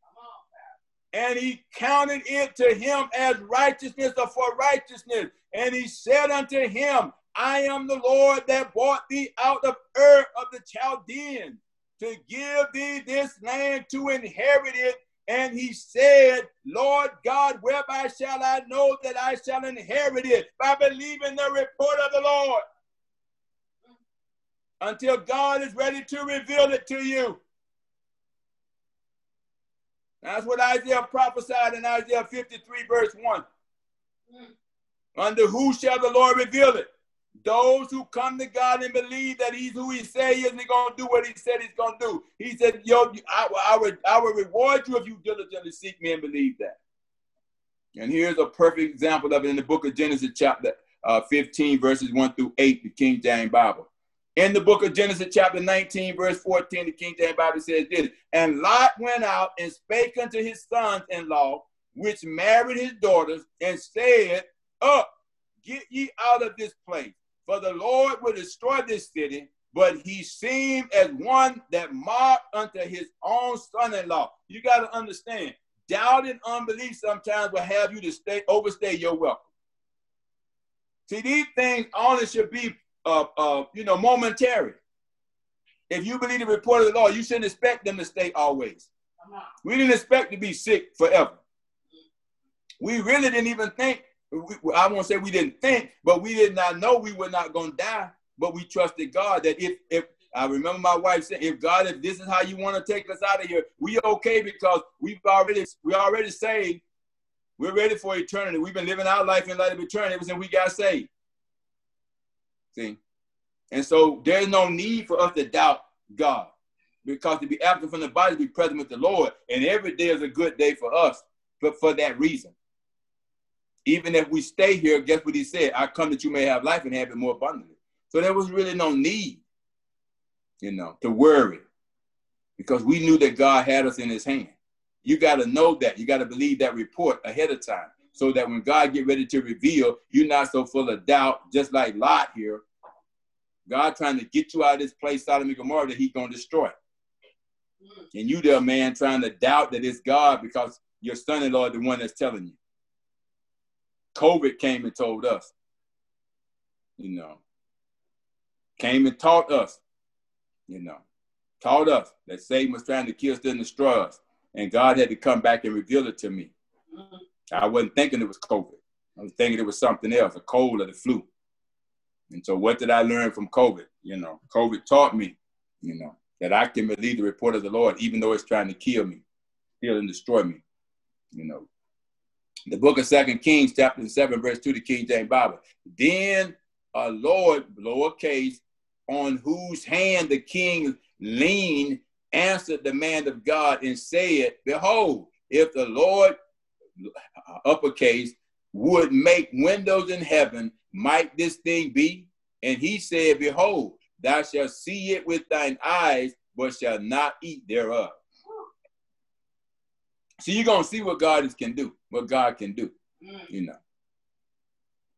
and he counted it to him as righteousness or for righteousness. And he said unto him, I am the Lord that brought thee out of Ur of the Chaldeans to give thee this land to inherit it. And he said, Lord God, whereby shall I know that I shall inherit it? By believing the report of the Lord. Until God is ready to reveal it to you. That's what Isaiah prophesied in Isaiah 53, verse 1. Mm. Under who shall the Lord reveal it? Those who come to God and believe that He's who He say He is, and He's going to do what He said He's going to do. He said, Yo, I, I, will, I will reward you if you diligently seek me and believe that. And here's a perfect example of it in the book of Genesis, chapter uh, 15, verses 1 through 8, the King James Bible. In the book of Genesis, chapter 19, verse 14, the King James Bible says this And Lot went out and spake unto his sons in law, which married his daughters, and said, Up, get ye out of this place, for the Lord will destroy this city. But he seemed as one that mocked unto his own son in law. You got to understand, doubt and unbelief sometimes will have you to stay overstay your welcome. See, these things only should be uh, uh, you know, momentary. If you believe the report of the Lord, you shouldn't expect them to stay always. We didn't expect to be sick forever. We really didn't even think we, I won't say we didn't think, but we did not know we were not going to die. But we trusted God that if if I remember my wife saying, if God, if this is how you want to take us out of here, we okay because we've already we already saved. We're ready for eternity. We've been living our life in light of eternity ever since we got saved. See? And so there's no need for us to doubt God because to be absent from the body, be present with the Lord. And every day is a good day for us, but for that reason. Even if we stay here, guess what he said? I come that you may have life and have it more abundantly. So there was really no need, you know, to worry because we knew that God had us in his hand. You got to know that. You got to believe that report ahead of time so that when God get ready to reveal, you're not so full of doubt, just like Lot here. God trying to get you out of this place, Sodom and Gomorrah, that he's going to destroy. And you there, man, trying to doubt that it's God because your son-in-law is the one that's telling you. COVID came and told us, you know, came and taught us, you know, taught us that Satan was trying to kill, steal, and destroy us. And God had to come back and reveal it to me. I wasn't thinking it was COVID. I was thinking it was something else, a cold or the flu. And so what did I learn from COVID? You know, COVID taught me, you know, that I can believe the report of the Lord, even though it's trying to kill me, kill and destroy me. You know, the book of Second Kings, chapter 7, verse 2, the King James Bible. Then a Lord, lowercase, on whose hand the king leaned, answered the man of God and said, Behold, if the Lord, uppercase, would make windows in heaven, might this thing be? And he said, Behold, thou shalt see it with thine eyes, but shalt not eat thereof. So you're gonna see what God is, can do, what God can do, mm. you know.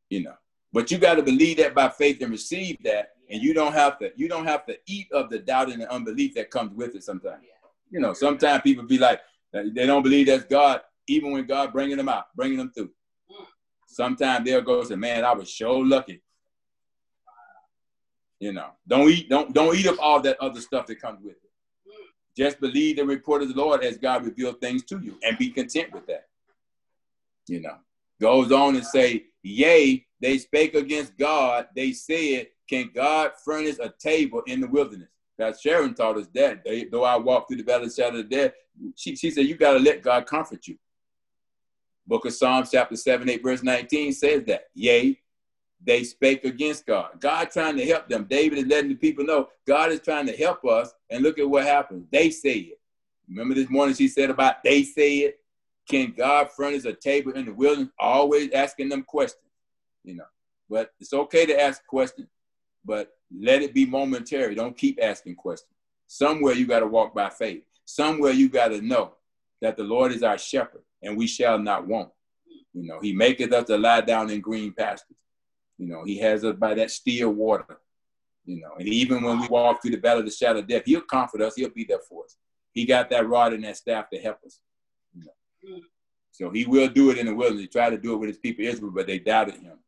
You know, but you got to believe that by faith and receive that, and you don't have to you don't have to eat of the doubt and the unbelief that comes with it sometimes. You know sometimes people be like they don't believe that's god even when god bringing them out bringing them through. Mm. Sometimes they'll go say man i was so lucky. You know don't eat don't don't eat up all that other stuff that comes with it just believe the report of the lord as god revealed things to you and be content with that you know goes on and say yea they spake against god they said can God furnish a table in the wilderness? That Sharon taught us that. They, though I walk through the valley of the shadow of death, she, she said, you got to let God comfort you. Book of Psalms, chapter 7, 8, verse 19 says that. Yea, they spake against God. God trying to help them. David is letting the people know God is trying to help us. And look at what happens. They say it. Remember this morning she said about they say it. Can God furnish a table in the wilderness? Always asking them questions, you know. But it's okay to ask questions but let it be momentary. Don't keep asking questions. Somewhere you got to walk by faith. Somewhere you got to know that the Lord is our shepherd and we shall not want. You know, he maketh us to lie down in green pastures. You know, he has us by that still water. You know, and even when we walk through the valley of the shadow of death, he'll comfort us. He'll be there for us. He got that rod and that staff to help us. You know? So he will do it in the wilderness. He tried to do it with his people Israel, but they doubted him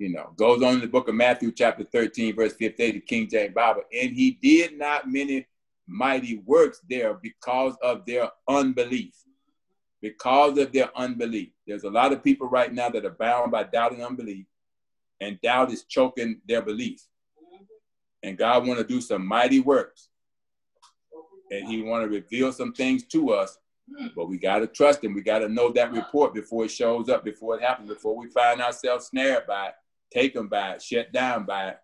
you know, goes on in the book of Matthew, chapter 13, verse 15, the King James Bible. And he did not many mighty works there because of their unbelief. Because of their unbelief. There's a lot of people right now that are bound by doubt and unbelief, and doubt is choking their belief. And God want to do some mighty works. And he want to reveal some things to us but we got to trust him. We got to know that report before it shows up, before it happens, before we find ourselves snared by it taken by it, shut down by it.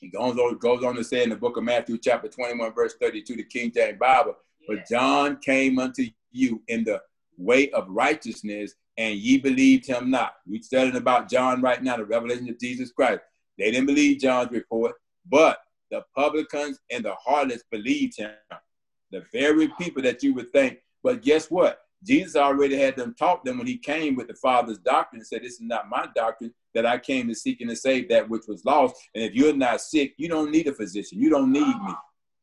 He goes on, goes on to say in the book of Matthew, chapter 21, verse 32, the King James Bible, but John came unto you in the way of righteousness, and ye believed him not. We're studying about John right now, the revelation of Jesus Christ. They didn't believe John's report, but the publicans and the harlots believed him. The very people that you would think, but guess what? Jesus already had them taught them when he came with the Father's doctrine and said, This is not my doctrine, that I came to seek and to save that which was lost. And if you're not sick, you don't need a physician. You don't need me.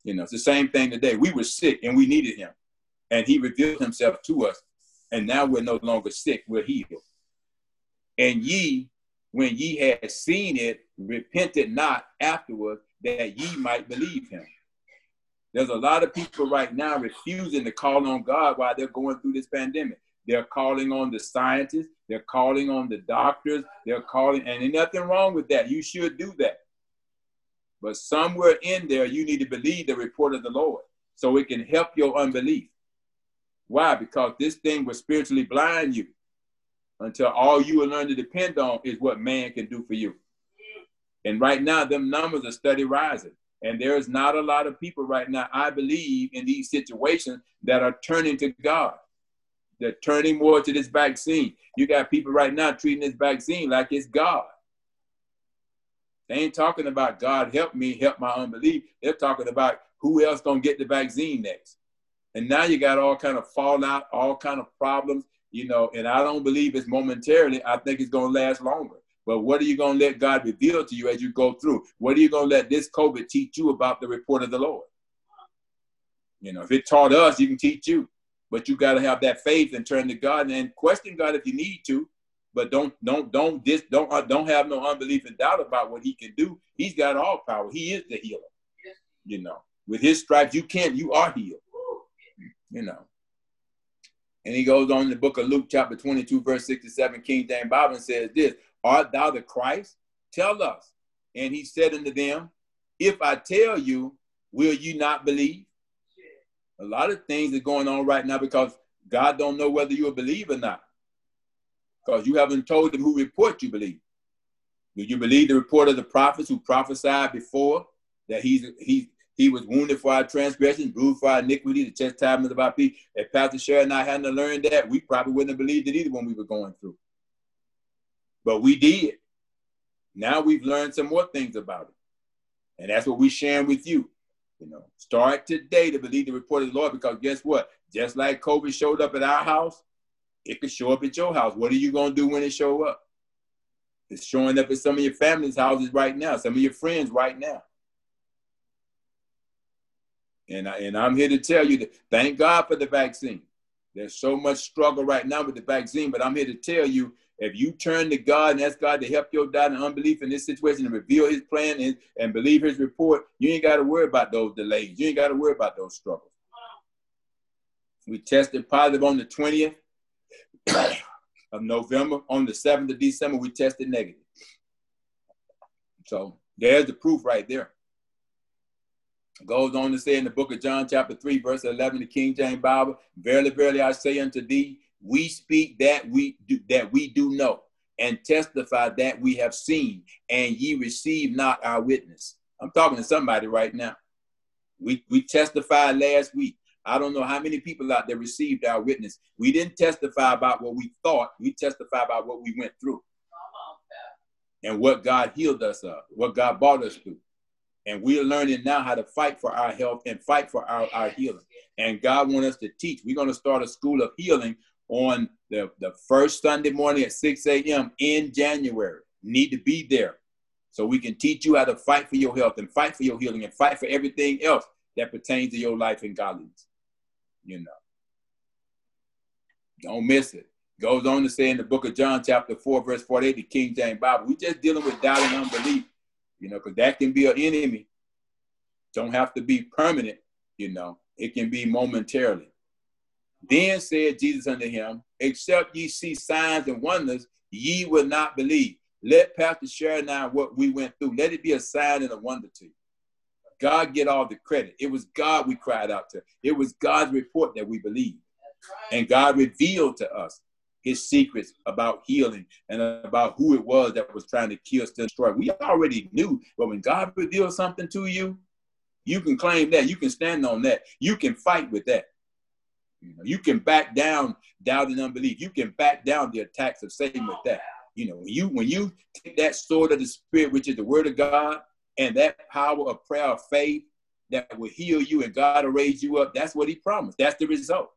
You know, it's the same thing today. We were sick and we needed him. And he revealed himself to us. And now we're no longer sick, we're healed. And ye, when ye had seen it, repented not afterward that ye might believe him. There's a lot of people right now refusing to call on God while they're going through this pandemic. They're calling on the scientists. They're calling on the doctors. They're calling, and there's nothing wrong with that. You should do that. But somewhere in there, you need to believe the report of the Lord so it can help your unbelief. Why? Because this thing will spiritually blind you until all you will learn to depend on is what man can do for you. And right now, them numbers are steady rising. And there's not a lot of people right now, I believe, in these situations that are turning to God. They're turning more to this vaccine. You got people right now treating this vaccine like it's God. They ain't talking about God help me, help my unbelief. They're talking about who else gonna get the vaccine next. And now you got all kind of fallout, all kind of problems, you know, and I don't believe it's momentarily. I think it's gonna last longer. But what are you going to let God reveal to you as you go through? What are you going to let this COVID teach you about the report of the Lord? You know, if it taught us, you can teach you. But you got to have that faith and turn to God and question God if you need to. But don't don't don't this don't uh, don't have no unbelief and doubt about what He can do. He's got all power. He is the healer. You know, with His stripes, you can't. you are healed. You know. And he goes on in the book of Luke, chapter 22, verse 67, King James Bible, says this Art thou the Christ? Tell us. And he said unto them, If I tell you, will you not believe? A lot of things are going on right now because God don't know whether you will believe or not. Because you haven't told him who report you believe. Do you believe the report of the prophets who prophesied before that he's he he was wounded for our transgressions, bruised for our iniquity, the chastisement of our peace? If Pastor Sharon and I hadn't learned that, we probably wouldn't have believed it either when we were going through. But we did. Now we've learned some more things about it. And that's what we're sharing with you. You know, start today to believe the report of the Lord because guess what? Just like COVID showed up at our house, it could show up at your house. What are you going to do when it show up? It's showing up at some of your family's houses right now, some of your friends right now. And, I, and I'm here to tell you that thank God for the vaccine. There's so much struggle right now with the vaccine, but I'm here to tell you if you turn to God and ask God to help your doubt and unbelief in this situation and reveal his plan and, and believe his report, you ain't got to worry about those delays. You ain't got to worry about those struggles. We tested positive on the 20th of November. On the 7th of December, we tested negative. So there's the proof right there. Goes on to say in the book of John, chapter 3, verse 11, the King James Bible, Verily, verily, I say unto thee, we speak that we do, that we do know and testify that we have seen and ye receive not our witness. I'm talking to somebody right now. We we testified last week. I don't know how many people out there received our witness. We didn't testify about what we thought. We testified about what we went through and what god healed us of what god brought us through and we're learning now how to fight for our health and fight for our, our healing and god wants us to teach we're going to start a school of healing on the, the first Sunday morning at 6 a.m. in January. Need to be there so we can teach you how to fight for your health and fight for your healing and fight for everything else that pertains to your life and godliness. You know. Don't miss it. Goes on to say in the book of John, chapter 4, verse 48, the King James Bible, We're just dealing with doubt and unbelief, you know, because that can be an enemy. Don't have to be permanent, you know, it can be momentarily. Then said Jesus unto him, Except ye see signs and wonders, ye will not believe. Let Pastor share now what we went through. Let it be a sign and a wonder to you. God get all the credit. It was God we cried out to. It was God's report that we believed. And God revealed to us his secrets about healing and about who it was that was trying to kill, still destroy. We already knew, but when God reveals something to you, you can claim that. You can stand on that. You can fight with that. You know, you can back down doubt and unbelief. You can back down the attacks of Satan with that. You know, when you when you take that sword of the spirit, which is the word of God, and that power of prayer of faith that will heal you and God will raise you up, that's what he promised. That's the result.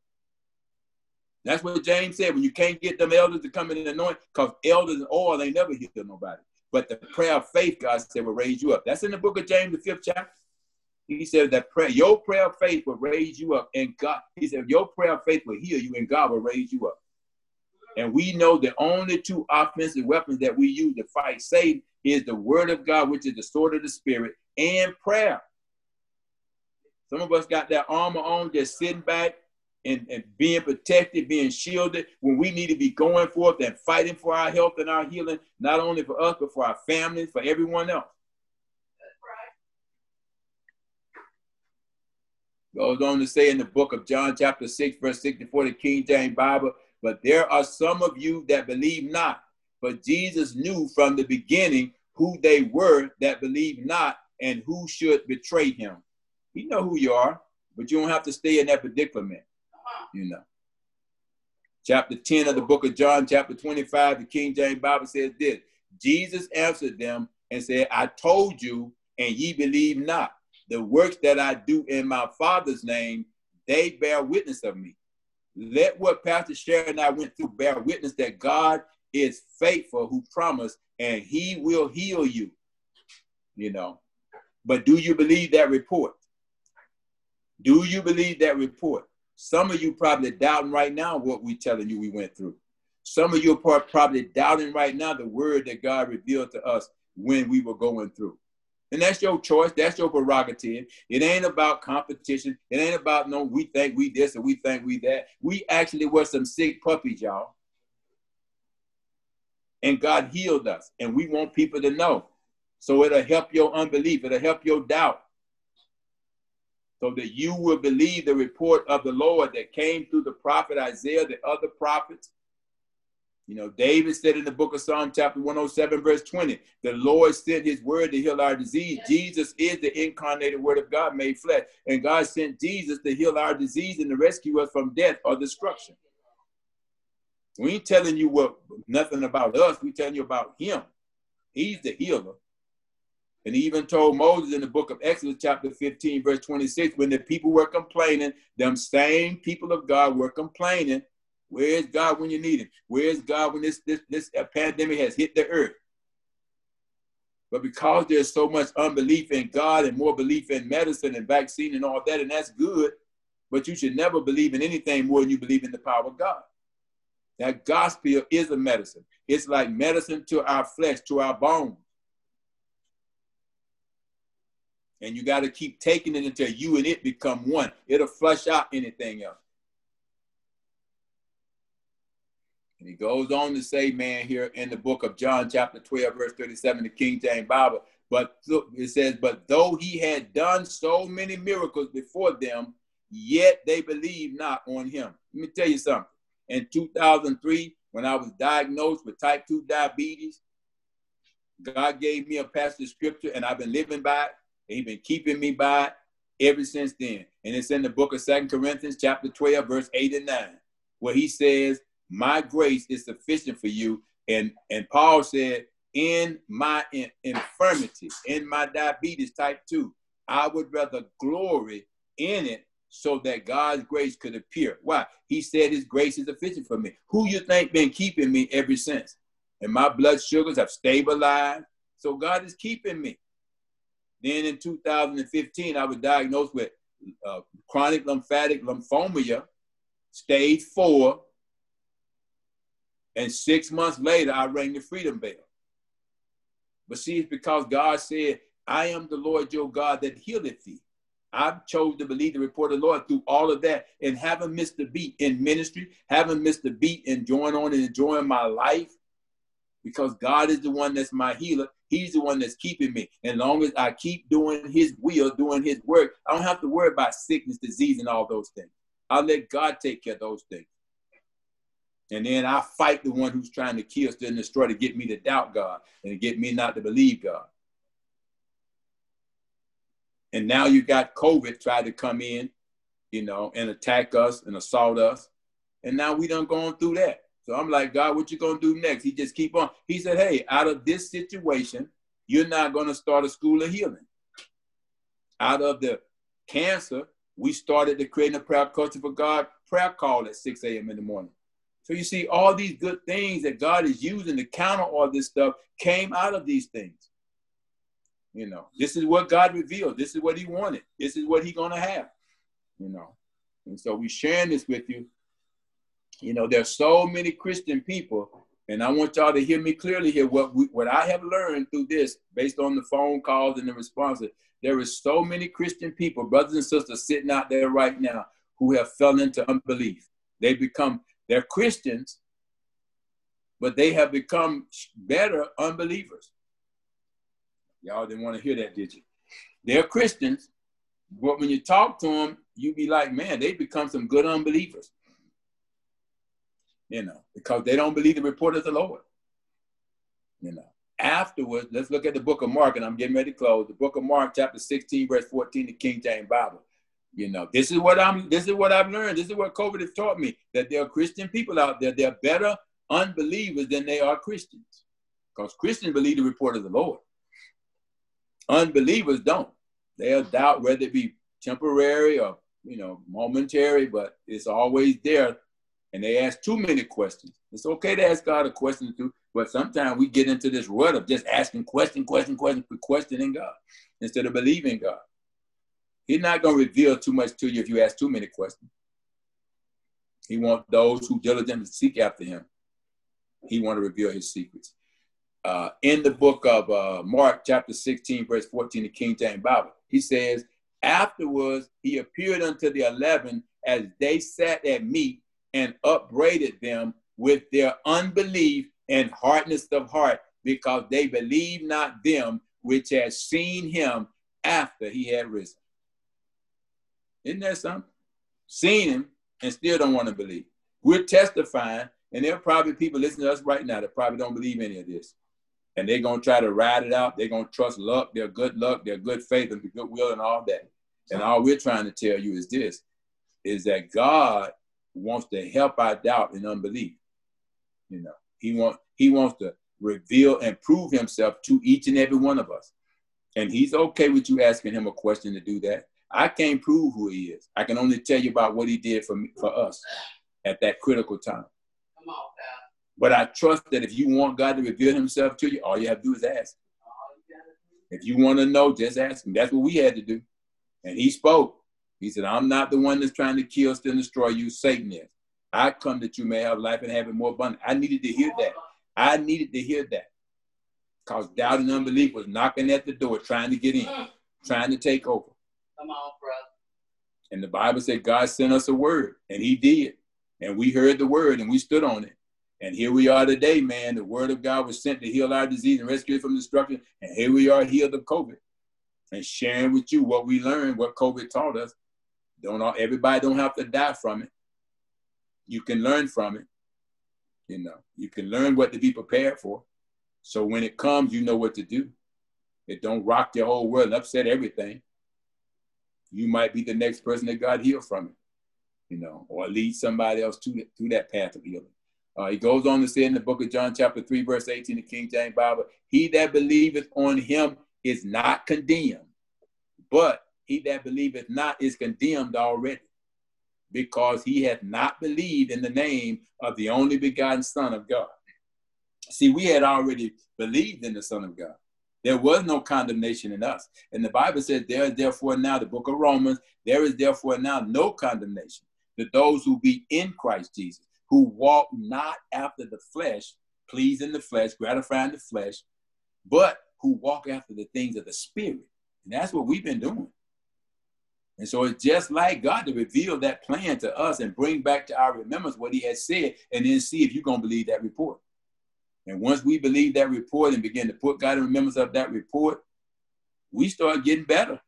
That's what James said. When you can't get them elders to come in and anoint, because elders and oil they never heal nobody. But the prayer of faith, God said, will raise you up. That's in the book of James, the fifth chapter. He said that prayer, your prayer of faith will raise you up, and God. He said your prayer of faith will heal you, and God will raise you up. And we know the only two offensive weapons that we use to fight Satan is the word of God, which is the sword of the spirit, and prayer. Some of us got that armor on, just sitting back, and, and being protected, being shielded when we need to be going forth and fighting for our health and our healing, not only for us, but for our families, for everyone else. Goes on to say in the book of John, chapter 6, verse 64, the King James Bible, but there are some of you that believe not. But Jesus knew from the beginning who they were that believed not and who should betray him. You know who you are, but you don't have to stay in that predicament. You know. Chapter 10 of the book of John, chapter 25, the King James Bible says this Jesus answered them and said, I told you, and ye believe not. The works that I do in my Father's name, they bear witness of me. Let what Pastor Sharon and I went through bear witness that God is faithful who promised, and he will heal you. You know. But do you believe that report? Do you believe that report? Some of you probably doubting right now what we're telling you we went through. Some of you are probably doubting right now the word that God revealed to us when we were going through. And that's your choice. That's your prerogative. It ain't about competition. It ain't about no, we think we this or we think we that. We actually were some sick puppies, y'all. And God healed us. And we want people to know. So it'll help your unbelief. It'll help your doubt so that you will believe the report of the Lord that came through the prophet Isaiah, the other prophets. You know, David said in the book of Psalm, chapter 107, verse 20, the Lord sent his word to heal our disease. Yes. Jesus is the incarnated word of God made flesh. And God sent Jesus to heal our disease and to rescue us from death or destruction. We ain't telling you what nothing about us. We telling you about him. He's the healer. And he even told Moses in the book of Exodus, chapter 15, verse 26, when the people were complaining, them same people of God were complaining, where is God when you need him? Where is God when this, this, this uh, pandemic has hit the earth? But because there's so much unbelief in God and more belief in medicine and vaccine and all that, and that's good, but you should never believe in anything more than you believe in the power of God. That gospel is a medicine. It's like medicine to our flesh, to our bones. And you got to keep taking it until you and it become one. It'll flush out anything else. And he goes on to say, man, here in the book of John, chapter 12, verse 37, the King James Bible. But it says, But though he had done so many miracles before them, yet they believed not on him. Let me tell you something. In 2003, when I was diagnosed with type 2 diabetes, God gave me a passage of scripture and I've been living by it. He's been keeping me by ever since then. And it's in the book of Second Corinthians, chapter 12, verse 8 and 9, where he says, My grace is sufficient for you. And, and Paul said, In my in, infirmity, in my diabetes type 2, I would rather glory in it so that God's grace could appear. Why? He said his grace is sufficient for me. Who you think been keeping me ever since? And my blood sugars have stabilized. So God is keeping me. Then in 2015, I was diagnosed with uh, chronic lymphatic lymphoma, stage four. And six months later, I rang the freedom bell. But see, it's because God said, I am the Lord your God that healeth thee. I've chosen to believe the report of the Lord through all of that and haven't missed a beat in ministry, haven't missed a beat in joining on and enjoying my life because God is the one that's my healer. He's the one that's keeping me. And long as I keep doing his will, doing his work, I don't have to worry about sickness, disease, and all those things. I'll let God take care of those things. And then I fight the one who's trying to kill, steal, and destroy to get me to doubt God and to get me not to believe God. And now you got COVID try to come in, you know, and attack us and assault us. And now we done gone through that. So I'm like, God, what you gonna do next? He just keep on. He said, Hey, out of this situation, you're not gonna start a school of healing. Out of the cancer, we started to create a prayer culture for God prayer call at 6 a.m. in the morning. So you see, all these good things that God is using to counter all this stuff came out of these things. You know, this is what God revealed. This is what He wanted. This is what He gonna have. You know, and so we sharing this with you you know, there's so many Christian people, and I want y'all to hear me clearly here. What we, what I have learned through this, based on the phone calls and the responses, there is so many Christian people, brothers and sisters, sitting out there right now who have fell into unbelief. They become, they're Christians, but they have become better unbelievers. Y'all didn't want to hear that, did you? They're Christians, but when you talk to them, you be like, man, they become some good unbelievers. You know, because they don't believe the report of the Lord. You know, afterwards, let's look at the book of Mark, and I'm getting ready to close. The book of Mark, chapter 16, verse 14, the King James Bible. You know, this is what I'm this is what I've learned. This is what COVID has taught me that there are Christian people out there. They're better unbelievers than they are Christians. Because Christians believe the report of the Lord. Unbelievers don't. They'll doubt whether it be temporary or you know momentary, but it's always there. And they ask too many questions. It's okay to ask God a question or two, but sometimes we get into this rut of just asking question, question, question, questioning God instead of believing God. He's not going to reveal too much to you if you ask too many questions. He wants those who diligently seek after him. He want to reveal his secrets. Uh, in the book of uh, Mark, chapter 16, verse 14, the King James Bible, he says, Afterwards, he appeared unto the eleven as they sat at meat and upbraided them with their unbelief and hardness of heart, because they believed not them which had seen him after he had risen. Isn't that something? Seen him and still don't want to believe. We're testifying, and there are probably people listening to us right now that probably don't believe any of this. And they're going to try to ride it out. They're going to trust luck, their good luck, their good faith, and good will, and all that. And all we're trying to tell you is this is that God wants to help our doubt and unbelief. You know, He wants He wants to reveal and prove Himself to each and every one of us. And He's okay with you asking Him a question to do that. I can't prove who he is. I can only tell you about what he did for me, for us at that critical time. Come on. But I trust that if you want God to reveal himself to you, all you have to do is ask. If you want to know, just ask him. That's what we had to do. And he spoke. He said, I'm not the one that's trying to kill, steal, and destroy you. Satan is. I come that you may have life and have it more abundant. I needed to hear that. I needed to hear that. Because doubt and unbelief was knocking at the door, trying to get in, mm. trying to take over. Come on, brother. And the Bible said God sent us a word, and He did. And we heard the word and we stood on it. And here we are today, man. The word of God was sent to heal our disease and rescue us from destruction. And here we are healed of COVID and sharing with you what we learned, what COVID taught us. Don't all, everybody don't have to die from it. You can learn from it. You know, you can learn what to be prepared for. So when it comes, you know what to do. It don't rock your whole world and upset everything you might be the next person that God healed from it, you know, or lead somebody else to, to that path of healing. Uh, he goes on to say in the book of John, chapter 3, verse 18, the King James Bible, he that believeth on him is not condemned, but he that believeth not is condemned already, because he hath not believed in the name of the only begotten Son of God. See, we had already believed in the Son of God. There was no condemnation in us. And the Bible says, There is therefore now, the book of Romans, there is therefore now no condemnation to those who be in Christ Jesus, who walk not after the flesh, pleasing the flesh, gratifying the flesh, but who walk after the things of the Spirit. And that's what we've been doing. And so it's just like God to reveal that plan to us and bring back to our remembrance what He has said, and then see if you're going to believe that report. And once we believe that report and begin to put God in remembrance of that report, we start getting better.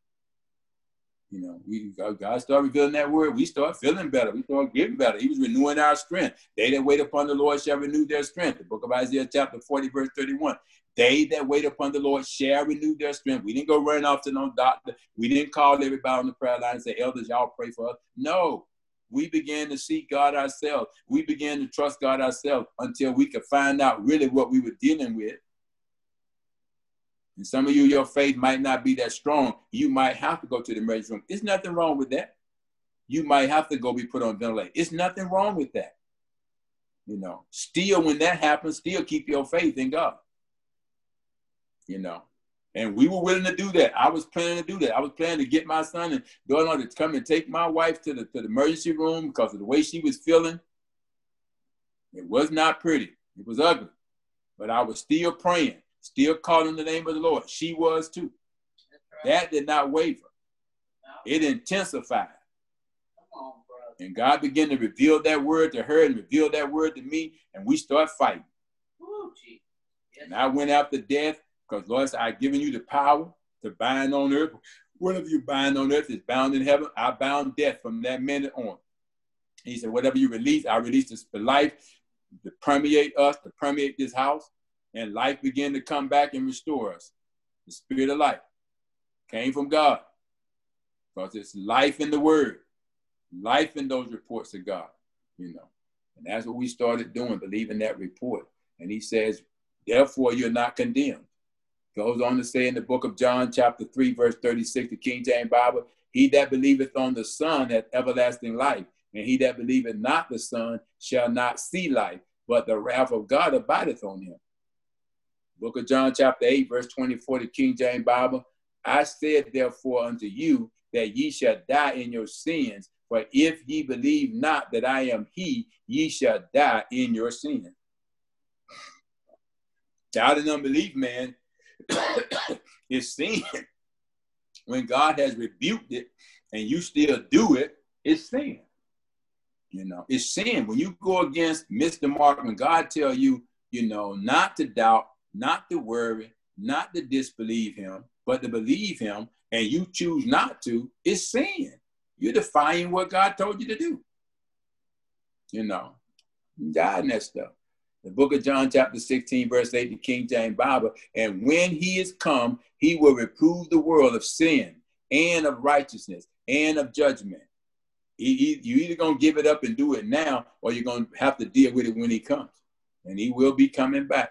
You know, we God started revealing that word. We start feeling better. We start getting better. He was renewing our strength. They that wait upon the Lord shall renew their strength. The book of Isaiah, chapter 40, verse 31. They that wait upon the Lord shall renew their strength. We didn't go running off to no doctor. We didn't call everybody on the prayer line and say, elders, y'all pray for us. No, we began to seek God ourselves. We began to trust God ourselves until we could find out really what we were dealing with. And some of you, your faith might not be that strong. You might have to go to the emergency room. There's nothing wrong with that. You might have to go be put on ventilator. It's nothing wrong with that. You know, still when that happens, still keep your faith in God. You know, and we were willing to do that. I was planning to do that. I was planning to get my son and daughter to come and take my wife to the, to the emergency room because of the way she was feeling. It was not pretty. It was ugly. But I was still praying, still calling the name of the Lord. She was too. That did not waver. It intensified. And God began to reveal that word to her and reveal that word to me, and we start fighting. And I went after death because Lord said, I've given you the power to bind on earth. Whatever you bind on earth is bound in heaven. I bound death from that minute on. He said, whatever you release, I release this for life to permeate us, to permeate this house, and life began to come back and restore us. The spirit of life came from God. Because it's life in the word, life in those reports of God, you know. And that's what we started doing, believing that report. And he says, therefore, you're not condemned. Goes on to say in the book of John, chapter 3, verse 36, the King James Bible, he that believeth on the Son hath everlasting life, and he that believeth not the Son shall not see life, but the wrath of God abideth on him. Book of John, chapter 8, verse 24, the King James Bible, I said therefore unto you that ye shall die in your sins, for if ye believe not that I am he, ye shall die in your sin. Doubt and unbelief, man, is sin. When God has rebuked it and you still do it, it's sin. You know, it's sin. When you go against Mr. Mark, when God tell you, you know, not to doubt, not to worry, not to disbelieve him, but to believe him, and you choose not to, it's sin. You're defying what God told you to do. You know, God and that stuff the book of John, chapter 16, verse 8, the King James Bible. And when he is come, he will reprove the world of sin and of righteousness and of judgment. He, he, you either going to give it up and do it now, or you're going to have to deal with it when he comes. And he will be coming back.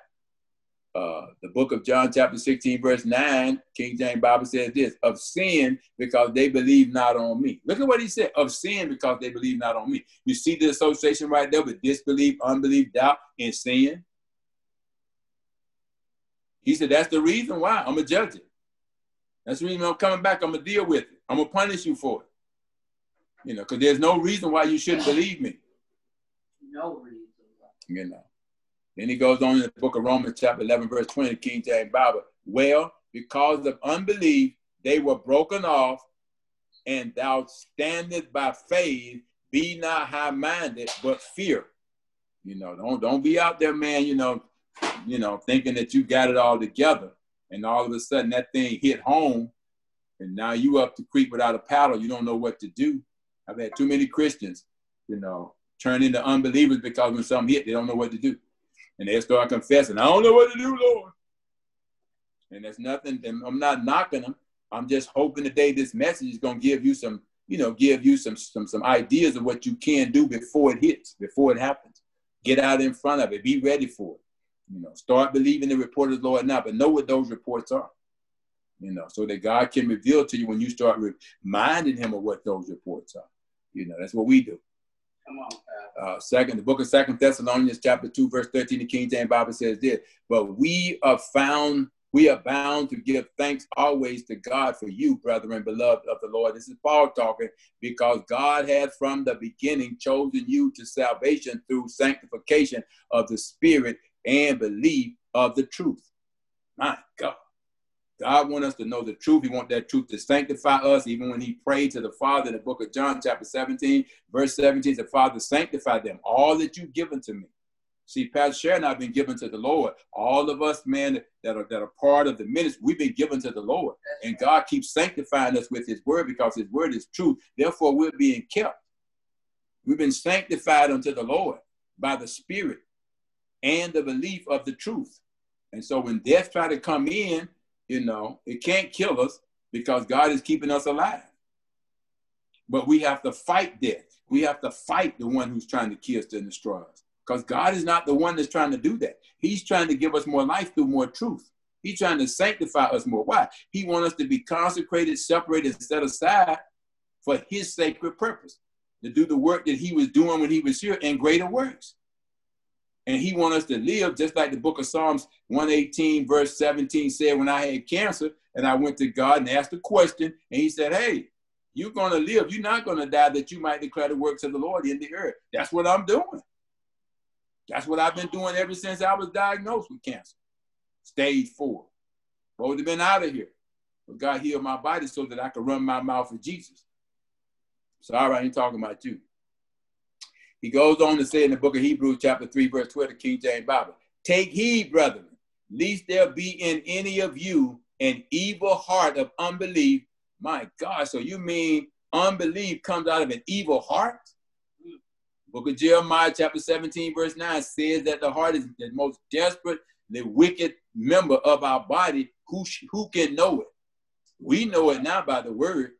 Uh, the book of John, chapter 16, verse 9, King James Bible says this of sin because they believe not on me. Look at what he said of sin because they believe not on me. You see the association right there with disbelief, unbelief, doubt, and sin. He said, That's the reason why I'm going to judge it. That's the reason I'm coming back. I'm going to deal with it. I'm going to punish you for it. You know, because there's no reason why you shouldn't believe me. No reason. You know. Then he goes on in the book of Romans, chapter 11, verse 20, King James Bible. Well, because of unbelief, they were broken off, and thou standest by faith, be not high minded, but fear. You know, don't don't be out there, man, you know, you know, thinking that you got it all together. And all of a sudden that thing hit home, and now you up to creek without a paddle. You don't know what to do. I've had too many Christians, you know, turn into unbelievers because when something hit, they don't know what to do and they start confessing, I don't know what to do, Lord. And there's nothing, I'm not knocking them. I'm just hoping today this message is going to give you some, you know, give you some, some, some ideas of what you can do before it hits, before it happens. Get out in front of it. Be ready for it. You know, start believing the report of the Lord now, but know what those reports are. You know, so that God can reveal to you when you start reminding him of what those reports are. You know, that's what we do. Uh, second, the book of Second Thessalonians, chapter two, verse thirteen, the King James Bible says this: "But we are found, we are bound to give thanks always to God for you, brethren, beloved of the Lord." This is Paul talking because God had from the beginning chosen you to salvation through sanctification of the Spirit and belief of the truth. My God. God wants us to know the truth. He wants that truth to sanctify us. Even when he prayed to the Father in the book of John, chapter 17, verse 17, the Father sanctify them, all that you've given to me. See, Pastor Sharon and I have been given to the Lord. All of us, man, that are that are part of the ministry, we've been given to the Lord. And God keeps sanctifying us with his word because his word is true. Therefore, we're being kept. We've been sanctified unto the Lord by the Spirit and the belief of the truth. And so when death try to come in, you know, it can't kill us because God is keeping us alive. But we have to fight death. We have to fight the one who's trying to kill us and destroy us. Because God is not the one that's trying to do that. He's trying to give us more life through more truth. He's trying to sanctify us more. Why? He wants us to be consecrated, separated, set aside for his sacred purpose. To do the work that he was doing when he was here and greater works. And he wants us to live just like the book of Psalms 118, verse 17 said, when I had cancer and I went to God and asked a question, and he said, Hey, you're going to live. You're not going to die that you might declare the works of the Lord in the earth. That's what I'm doing. That's what I've been doing ever since I was diagnosed with cancer. Stage four. I would have been out of here. But God healed my body so that I could run my mouth for Jesus. Sorry, I ain't talking about you. He goes on to say in the book of Hebrews, chapter 3, verse 12, the King James Bible, take heed, brethren, lest there be in any of you an evil heart of unbelief. My God, so you mean unbelief comes out of an evil heart? Book of Jeremiah, chapter 17, verse 9 says that the heart is the most desperate, the wicked member of our body. Who, who can know it? We know it now by the word.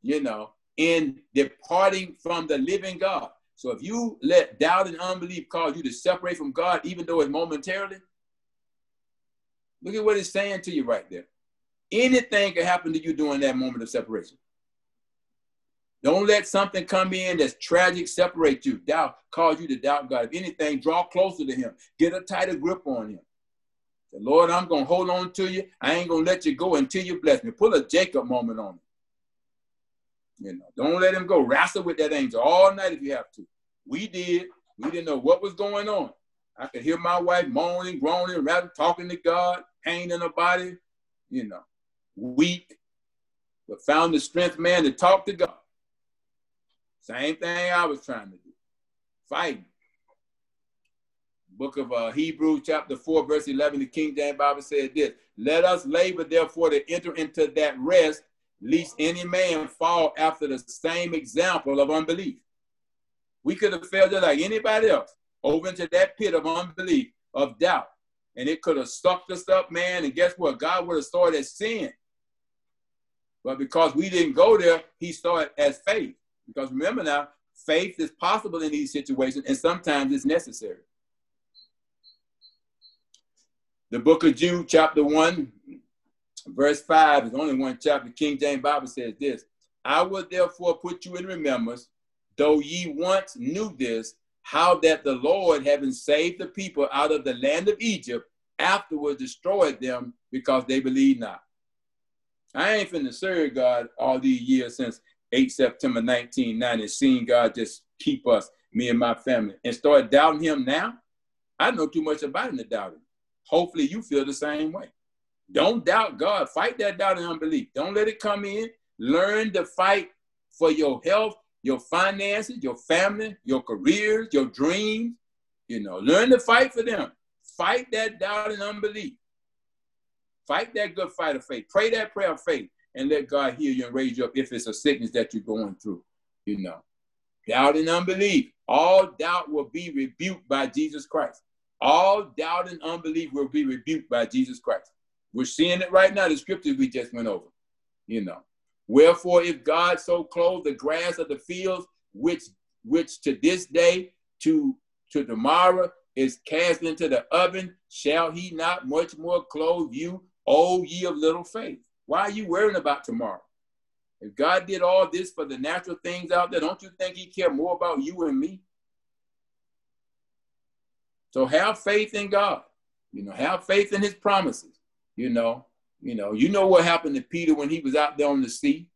You know, in departing from the living God. So if you let doubt and unbelief cause you to separate from God, even though it's momentarily, look at what it's saying to you right there. Anything can happen to you during that moment of separation. Don't let something come in that's tragic separate you. Doubt cause you to doubt God. If anything, draw closer to Him. Get a tighter grip on Him. Say, Lord, I'm gonna hold on to you. I ain't gonna let you go until you bless me. Pull a Jacob moment on him. You know, don't let him go. Wrestle with that angel all night if you have to. We did. We didn't know what was going on. I could hear my wife moaning, groaning, rather talking to God, pain in her body, you know, weak, but found the strength, man, to talk to God. Same thing I was trying to do, fighting. Book of uh, Hebrews, chapter 4, verse 11, the King James Bible said this Let us labor, therefore, to enter into that rest lest any man fall after the same example of unbelief. We could have fell just like anybody else over into that pit of unbelief, of doubt. And it could have sucked us up, man. And guess what? God would have started as sin. But because we didn't go there, he started as faith. Because remember now, faith is possible in these situations, and sometimes it's necessary. The book of Jude, chapter 1, verse 5 is only one chapter. King James Bible says this I will therefore put you in remembrance, though ye once knew this, how that the Lord, having saved the people out of the land of Egypt, afterwards destroyed them because they believed not. I ain't finna serve God all these years since 8 September 1990, seeing God just keep us, me and my family, and start doubting him now. I know too much about him to doubt him. Hopefully you feel the same way. Don't doubt God. Fight that doubt and unbelief. Don't let it come in. Learn to fight for your health, your finances, your family, your careers, your dreams. You know, learn to fight for them. Fight that doubt and unbelief. Fight that good fight of faith. Pray that prayer of faith and let God heal you and raise you up if it's a sickness that you're going through. You know, doubt and unbelief. All doubt will be rebuked by Jesus Christ. All doubt and unbelief will be rebuked by Jesus Christ. We're seeing it right now, the scriptures we just went over. You know. Wherefore, if God so clothe the grass of the fields, which which to this day to to tomorrow is cast into the oven, shall he not much more clothe you, O ye of little faith? Why are you worrying about tomorrow? If God did all this for the natural things out there, don't you think he care more about you and me? So have faith in God. You know, have faith in his promises. You know, you know, you know what happened to Peter when he was out there on the sea.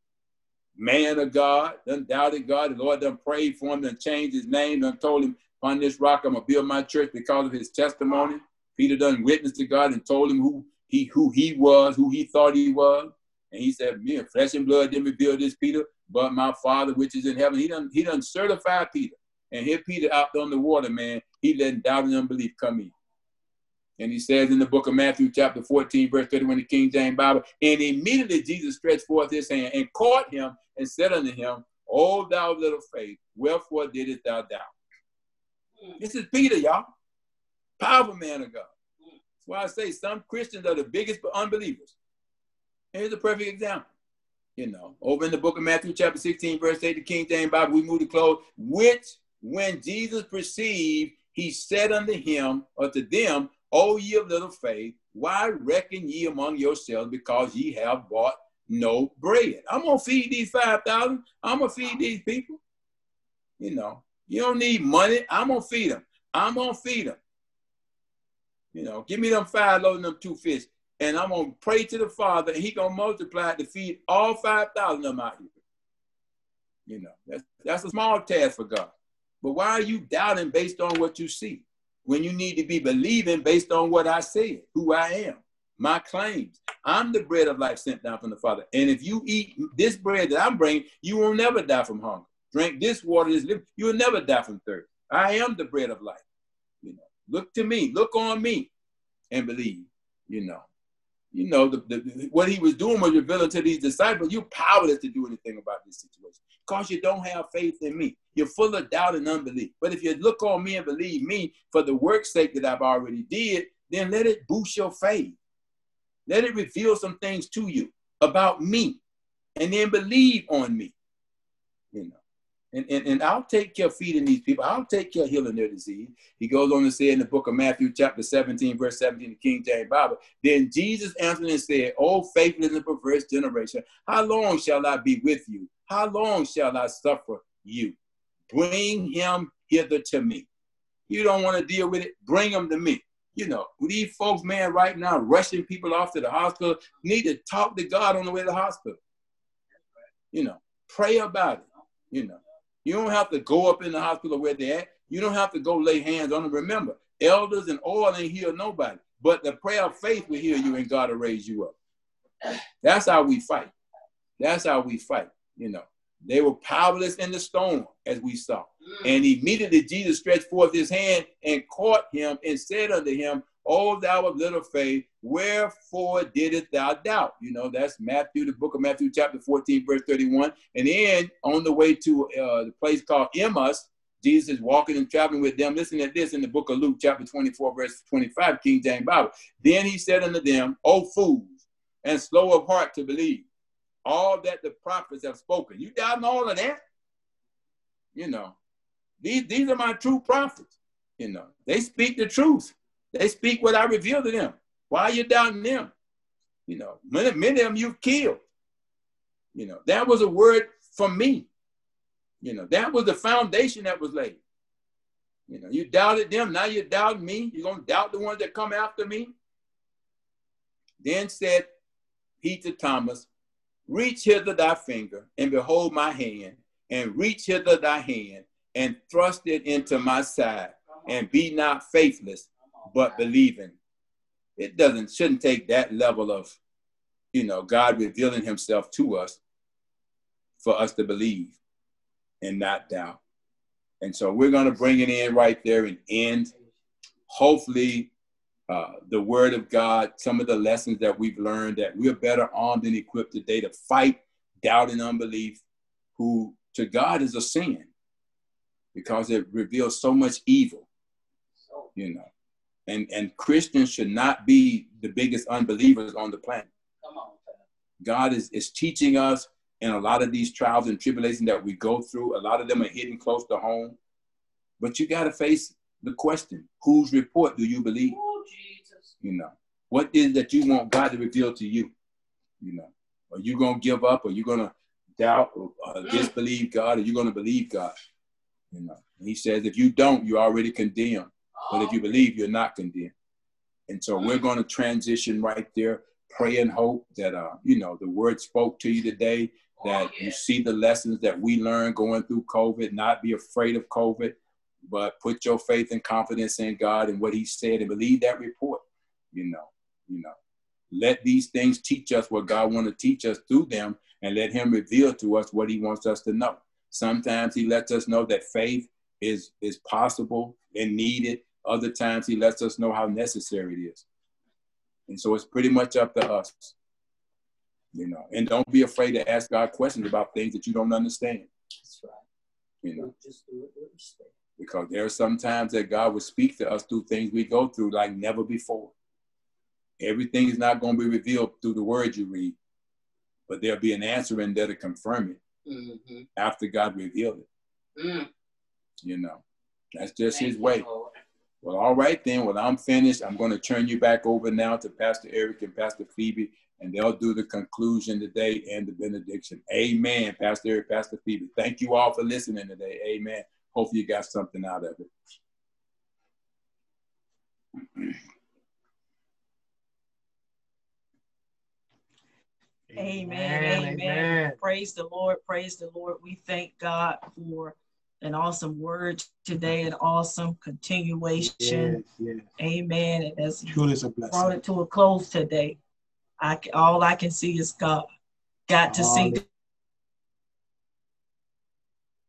Man of God, done doubted God. The Lord done prayed for him, done changed his name, done told him, on this rock I'm gonna build my church because of his testimony. Peter done witnessed to God and told him who he who he was, who he thought he was. And he said, Me and flesh and blood didn't reveal this, Peter, but my father which is in heaven. He done he done certified Peter. And here Peter out on the water, man, he let doubt and unbelief come in. And he says in the book of Matthew, chapter 14, verse 31, the King James Bible, and immediately Jesus stretched forth his hand and caught him and said unto him, O thou little faith, wherefore didst thou doubt? This is Peter, y'all. Powerful man of God. That's why I say some Christians are the biggest unbelievers. Here's a perfect example. You know, over in the book of Matthew, chapter 16, verse 8, the King James Bible, we move to close, which when Jesus perceived, he said unto him, or to them, O ye of little faith, why reckon ye among yourselves because ye have bought no bread? I'm gonna feed these 5,000. I'm gonna feed these people. You know, you don't need money. I'm gonna feed them. I'm gonna feed them. You know, give me them five loaves and them two fish. And I'm gonna pray to the Father, and He gonna multiply to feed all 5,000 of them out here. You know, that's, that's a small task for God. But why are you doubting based on what you see? When you need to be believing based on what I said, who I am, my claims. I'm the bread of life sent down from the Father. And if you eat this bread that I'm bringing, you will never die from hunger. drink this water, this live, you will never die from thirst. I am the bread of life. You know, look to me, look on me, and believe. You know, you know the, the, what he was doing was revealing to these disciples. You're powerless to do anything about this situation because you don't have faith in me. You're full of doubt and unbelief. But if you look on me and believe me for the work's sake that I've already did, then let it boost your faith. Let it reveal some things to you about me, and then believe on me. You know. And, and, and I'll take care of feeding these people. I'll take care of healing their disease. He goes on to say in the book of Matthew, chapter 17, verse 17, the King James Bible. Then Jesus answered and said, oh, O faithless and perverse generation, how long shall I be with you? How long shall I suffer you? Bring him hither to me. You don't want to deal with it? Bring him to me. You know, these folks, man, right now, rushing people off to the hospital, need to talk to God on the way to the hospital. You know, pray about it. You know, you don't have to go up in the hospital where they're at. You don't have to go lay hands on them. Remember, elders and oil ain't heal nobody. But the prayer of faith will heal you and God will raise you up. That's how we fight. That's how we fight, you know. They were powerless in the storm, as we saw. And immediately Jesus stretched forth his hand and caught him and said unto him, O thou of little faith, wherefore didst thou doubt? You know, that's Matthew, the book of Matthew, chapter 14, verse 31. And then on the way to uh, the place called Emmaus, Jesus is walking and traveling with them. Listen to this in the book of Luke, chapter 24, verse 25, King James Bible. Then he said unto them, O fools, and slow of heart to believe all that the prophets have spoken. You doubting all of that? You know, these, these are my true prophets. You know, they speak the truth. They speak what I reveal to them. Why are you doubting them? You know, many, many of them you've killed. You know, that was a word from me. You know, that was the foundation that was laid. You know, you doubted them, now you doubt me. You're to doubt the ones that come after me. Then said he to Thomas, Reach hither thy finger, and behold my hand, and reach hither thy hand, and thrust it into my side, and be not faithless, but believing. It doesn't shouldn't take that level of, you know, God revealing himself to us for us to believe and not doubt. And so we're going to bring it in right there and end. Hopefully, uh, the word of God, some of the lessons that we've learned that we're better armed and equipped today to fight doubt and unbelief, who to God is a sin because it reveals so much evil, you know. And, and Christians should not be the biggest unbelievers on the planet. God is, is teaching us in a lot of these trials and tribulations that we go through. A lot of them are hidden close to home. But you got to face the question whose report do you believe? You know, what is that you want God to reveal to you? You know, are you gonna give up? Are you gonna doubt or uh, disbelieve God? Are you gonna believe God? You know, and He says if you don't, you're already condemned. But if you believe, you're not condemned. And so we're going to transition right there. Pray and hope that uh, you know the word spoke to you today. That you see the lessons that we learned going through COVID. Not be afraid of COVID, but put your faith and confidence in God and what He said, and believe that report you know, you know. Let these things teach us what God wants to teach us through them and let him reveal to us what he wants us to know. Sometimes he lets us know that faith is is possible and needed. Other times he lets us know how necessary it is. And so it's pretty much up to us. You know, and don't be afraid to ask God questions about things that you don't understand. That's right. You know, just do it because there are some times that God will speak to us through things we go through like never before. Everything is not going to be revealed through the words you read, but there'll be an answer in there to confirm it mm-hmm. after God revealed it. Mm. You know, that's just Thank His way. You, well, all right then. Well, I'm finished. I'm going to turn you back over now to Pastor Eric and Pastor Phoebe, and they'll do the conclusion today and the benediction. Amen. Pastor Eric, Pastor Phoebe. Thank you all for listening today. Amen. Hopefully, you got something out of it. Amen, amen. Amen. Praise the Lord. Praise the Lord. We thank God for an awesome word today, an awesome continuation. Yes, yes. Amen. And as Truly a blessing. brought it to a close today, I all I can see is God. Got to see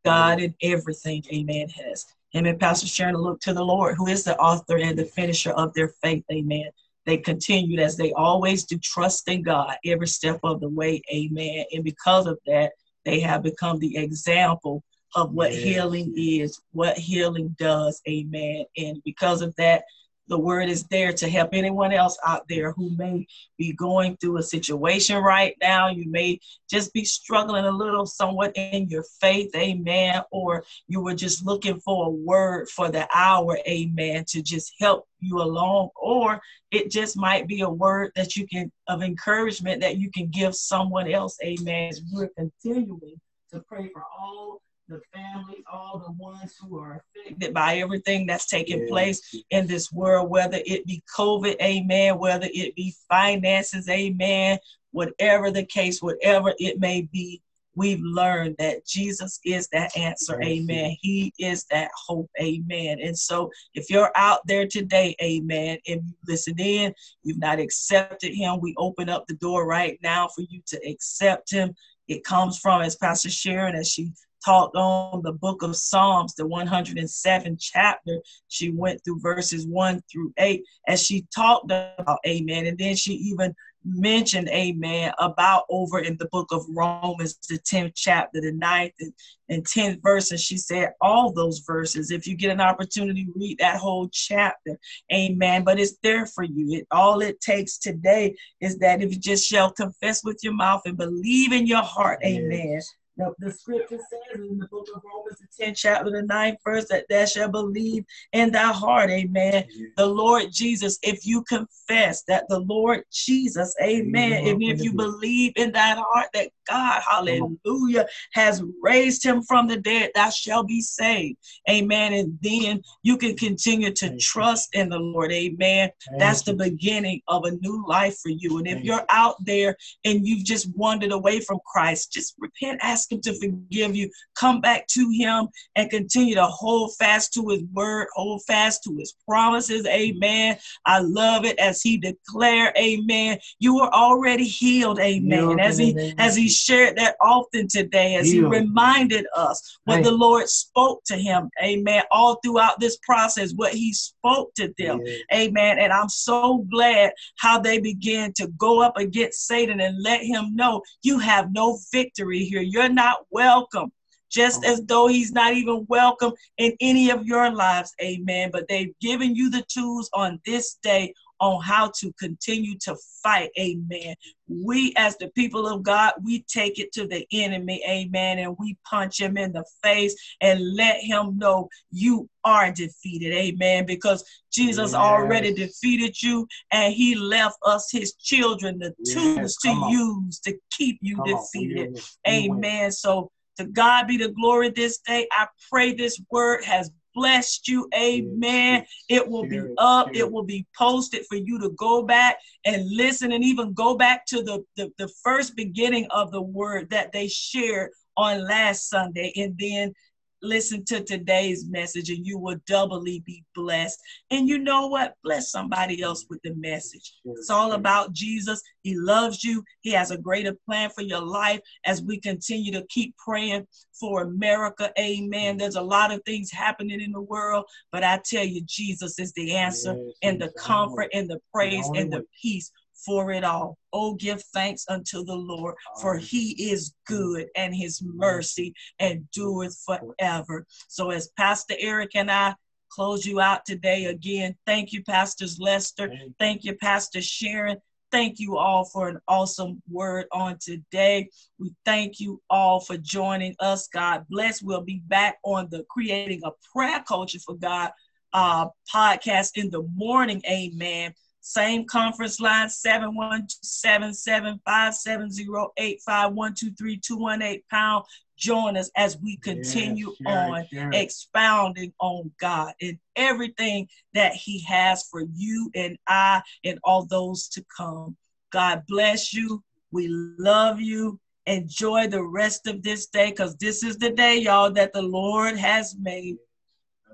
God in everything. Amen. Has him and Pastor Sharon look to the Lord, who is the author and the finisher of their faith. Amen. They continued as they always do, trust in God every step of the way. Amen. And because of that, they have become the example of what yes. healing is, what healing does. Amen. And because of that, the word is there to help anyone else out there who may be going through a situation right now. You may just be struggling a little somewhat in your faith, amen, or you were just looking for a word for the hour, amen, to just help you along, or it just might be a word that you can of encouragement that you can give someone else, amen. As We're continuing to pray for all the families, all the ones who are affected by everything that's taking yeah. place in this world, whether it be COVID, amen, whether it be finances, amen, whatever the case, whatever it may be, we've learned that Jesus is that answer, amen. He is that hope, amen. And so if you're out there today, amen, and you listen in, you've not accepted him, we open up the door right now for you to accept him. It comes from, as Pastor Sharon, as she talked on the book of Psalms, the 107th chapter. She went through verses 1 through 8 as she talked about amen. And then she even mentioned amen about over in the book of Romans, the 10th chapter, the 9th and, and 10th verse. And she said all those verses. If you get an opportunity, read that whole chapter. Amen. But it's there for you. It all it takes today is that if you just shall confess with your mouth and believe in your heart, yes. The, the scripture says in the book of Romans, the 10th chapter, the 9th verse, that thou shalt believe in thy heart, amen. The Lord Jesus, if you confess that the Lord Jesus, amen, and if you believe in thy heart that God, hallelujah, has raised him from the dead, thou shalt be saved, amen. And then you can continue to trust in the Lord, amen. That's the beginning of a new life for you. And if you're out there and you've just wandered away from Christ, just repent, ask ask Him to forgive you. Come back to Him and continue to hold fast to His word, hold fast to His promises. Amen. I love it as He declared, Amen. You are already healed. Amen. As He as He shared that often today, as He reminded us what the Lord spoke to him. Amen. All throughout this process, what He spoke to them. Amen. And I'm so glad how they began to go up against Satan and let him know you have no victory here. You're not welcome, just oh. as though he's not even welcome in any of your lives. Amen. But they've given you the tools on this day on how to continue to fight. Amen. We, as the people of God, we take it to the enemy. Amen. And we punch him in the face and let him know you are defeated. Amen. Because Jesus yes. already defeated you and he left us, his children, the yes. tools to on. use to keep you Come defeated. Amen. So to God be the glory this day. I pray this word has blessed you. Amen. It will be up, it will be posted for you to go back and listen and even go back to the, the, the first beginning of the word that they shared on last Sunday. And then listen to today's message and you will doubly be blessed. And you know what? Bless somebody else with the message. It's all about Jesus. He loves you. He has a greater plan for your life as we continue to keep praying for America. Amen. There's a lot of things happening in the world, but I tell you, Jesus is the answer and the comfort and the praise and the peace for it all. Oh, give thanks unto the Lord, for he is good and his mercy endureth forever. So, as Pastor Eric and I close you out today again, thank you, Pastors Lester. Thank you, Pastor Sharon. Thank you all for an awesome word on today. We thank you all for joining us. God bless. We'll be back on the Creating a Prayer Culture for God uh, podcast in the morning. Amen. Same conference line, 712-775-708-5123-218 pound. Join us as we continue on expounding on God and everything that He has for you and I and all those to come. God bless you. We love you. Enjoy the rest of this day because this is the day, y'all, that the Lord has made.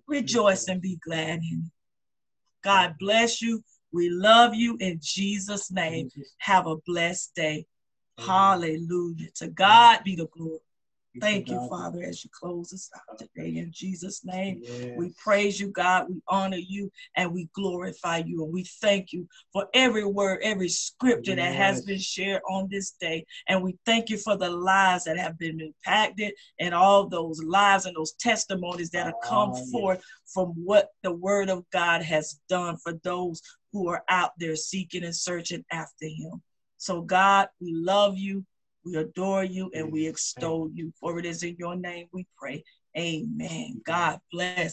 Rejoice and be glad in it. God bless you. We love you in Jesus' name. Have a blessed day. Hallelujah. To God be the glory. Thank you, Father, as you close us out today. In Jesus' name, yes. we praise you, God. We honor you and we glorify you. And we thank you for every word, every scripture yes. that has been shared on this day. And we thank you for the lives that have been impacted and all those lives and those testimonies that have come oh, forth from what the word of God has done for those who are out there seeking and searching after him. So, God, we love you. We adore you and we extol you. For it is in your name we pray. Amen. God bless.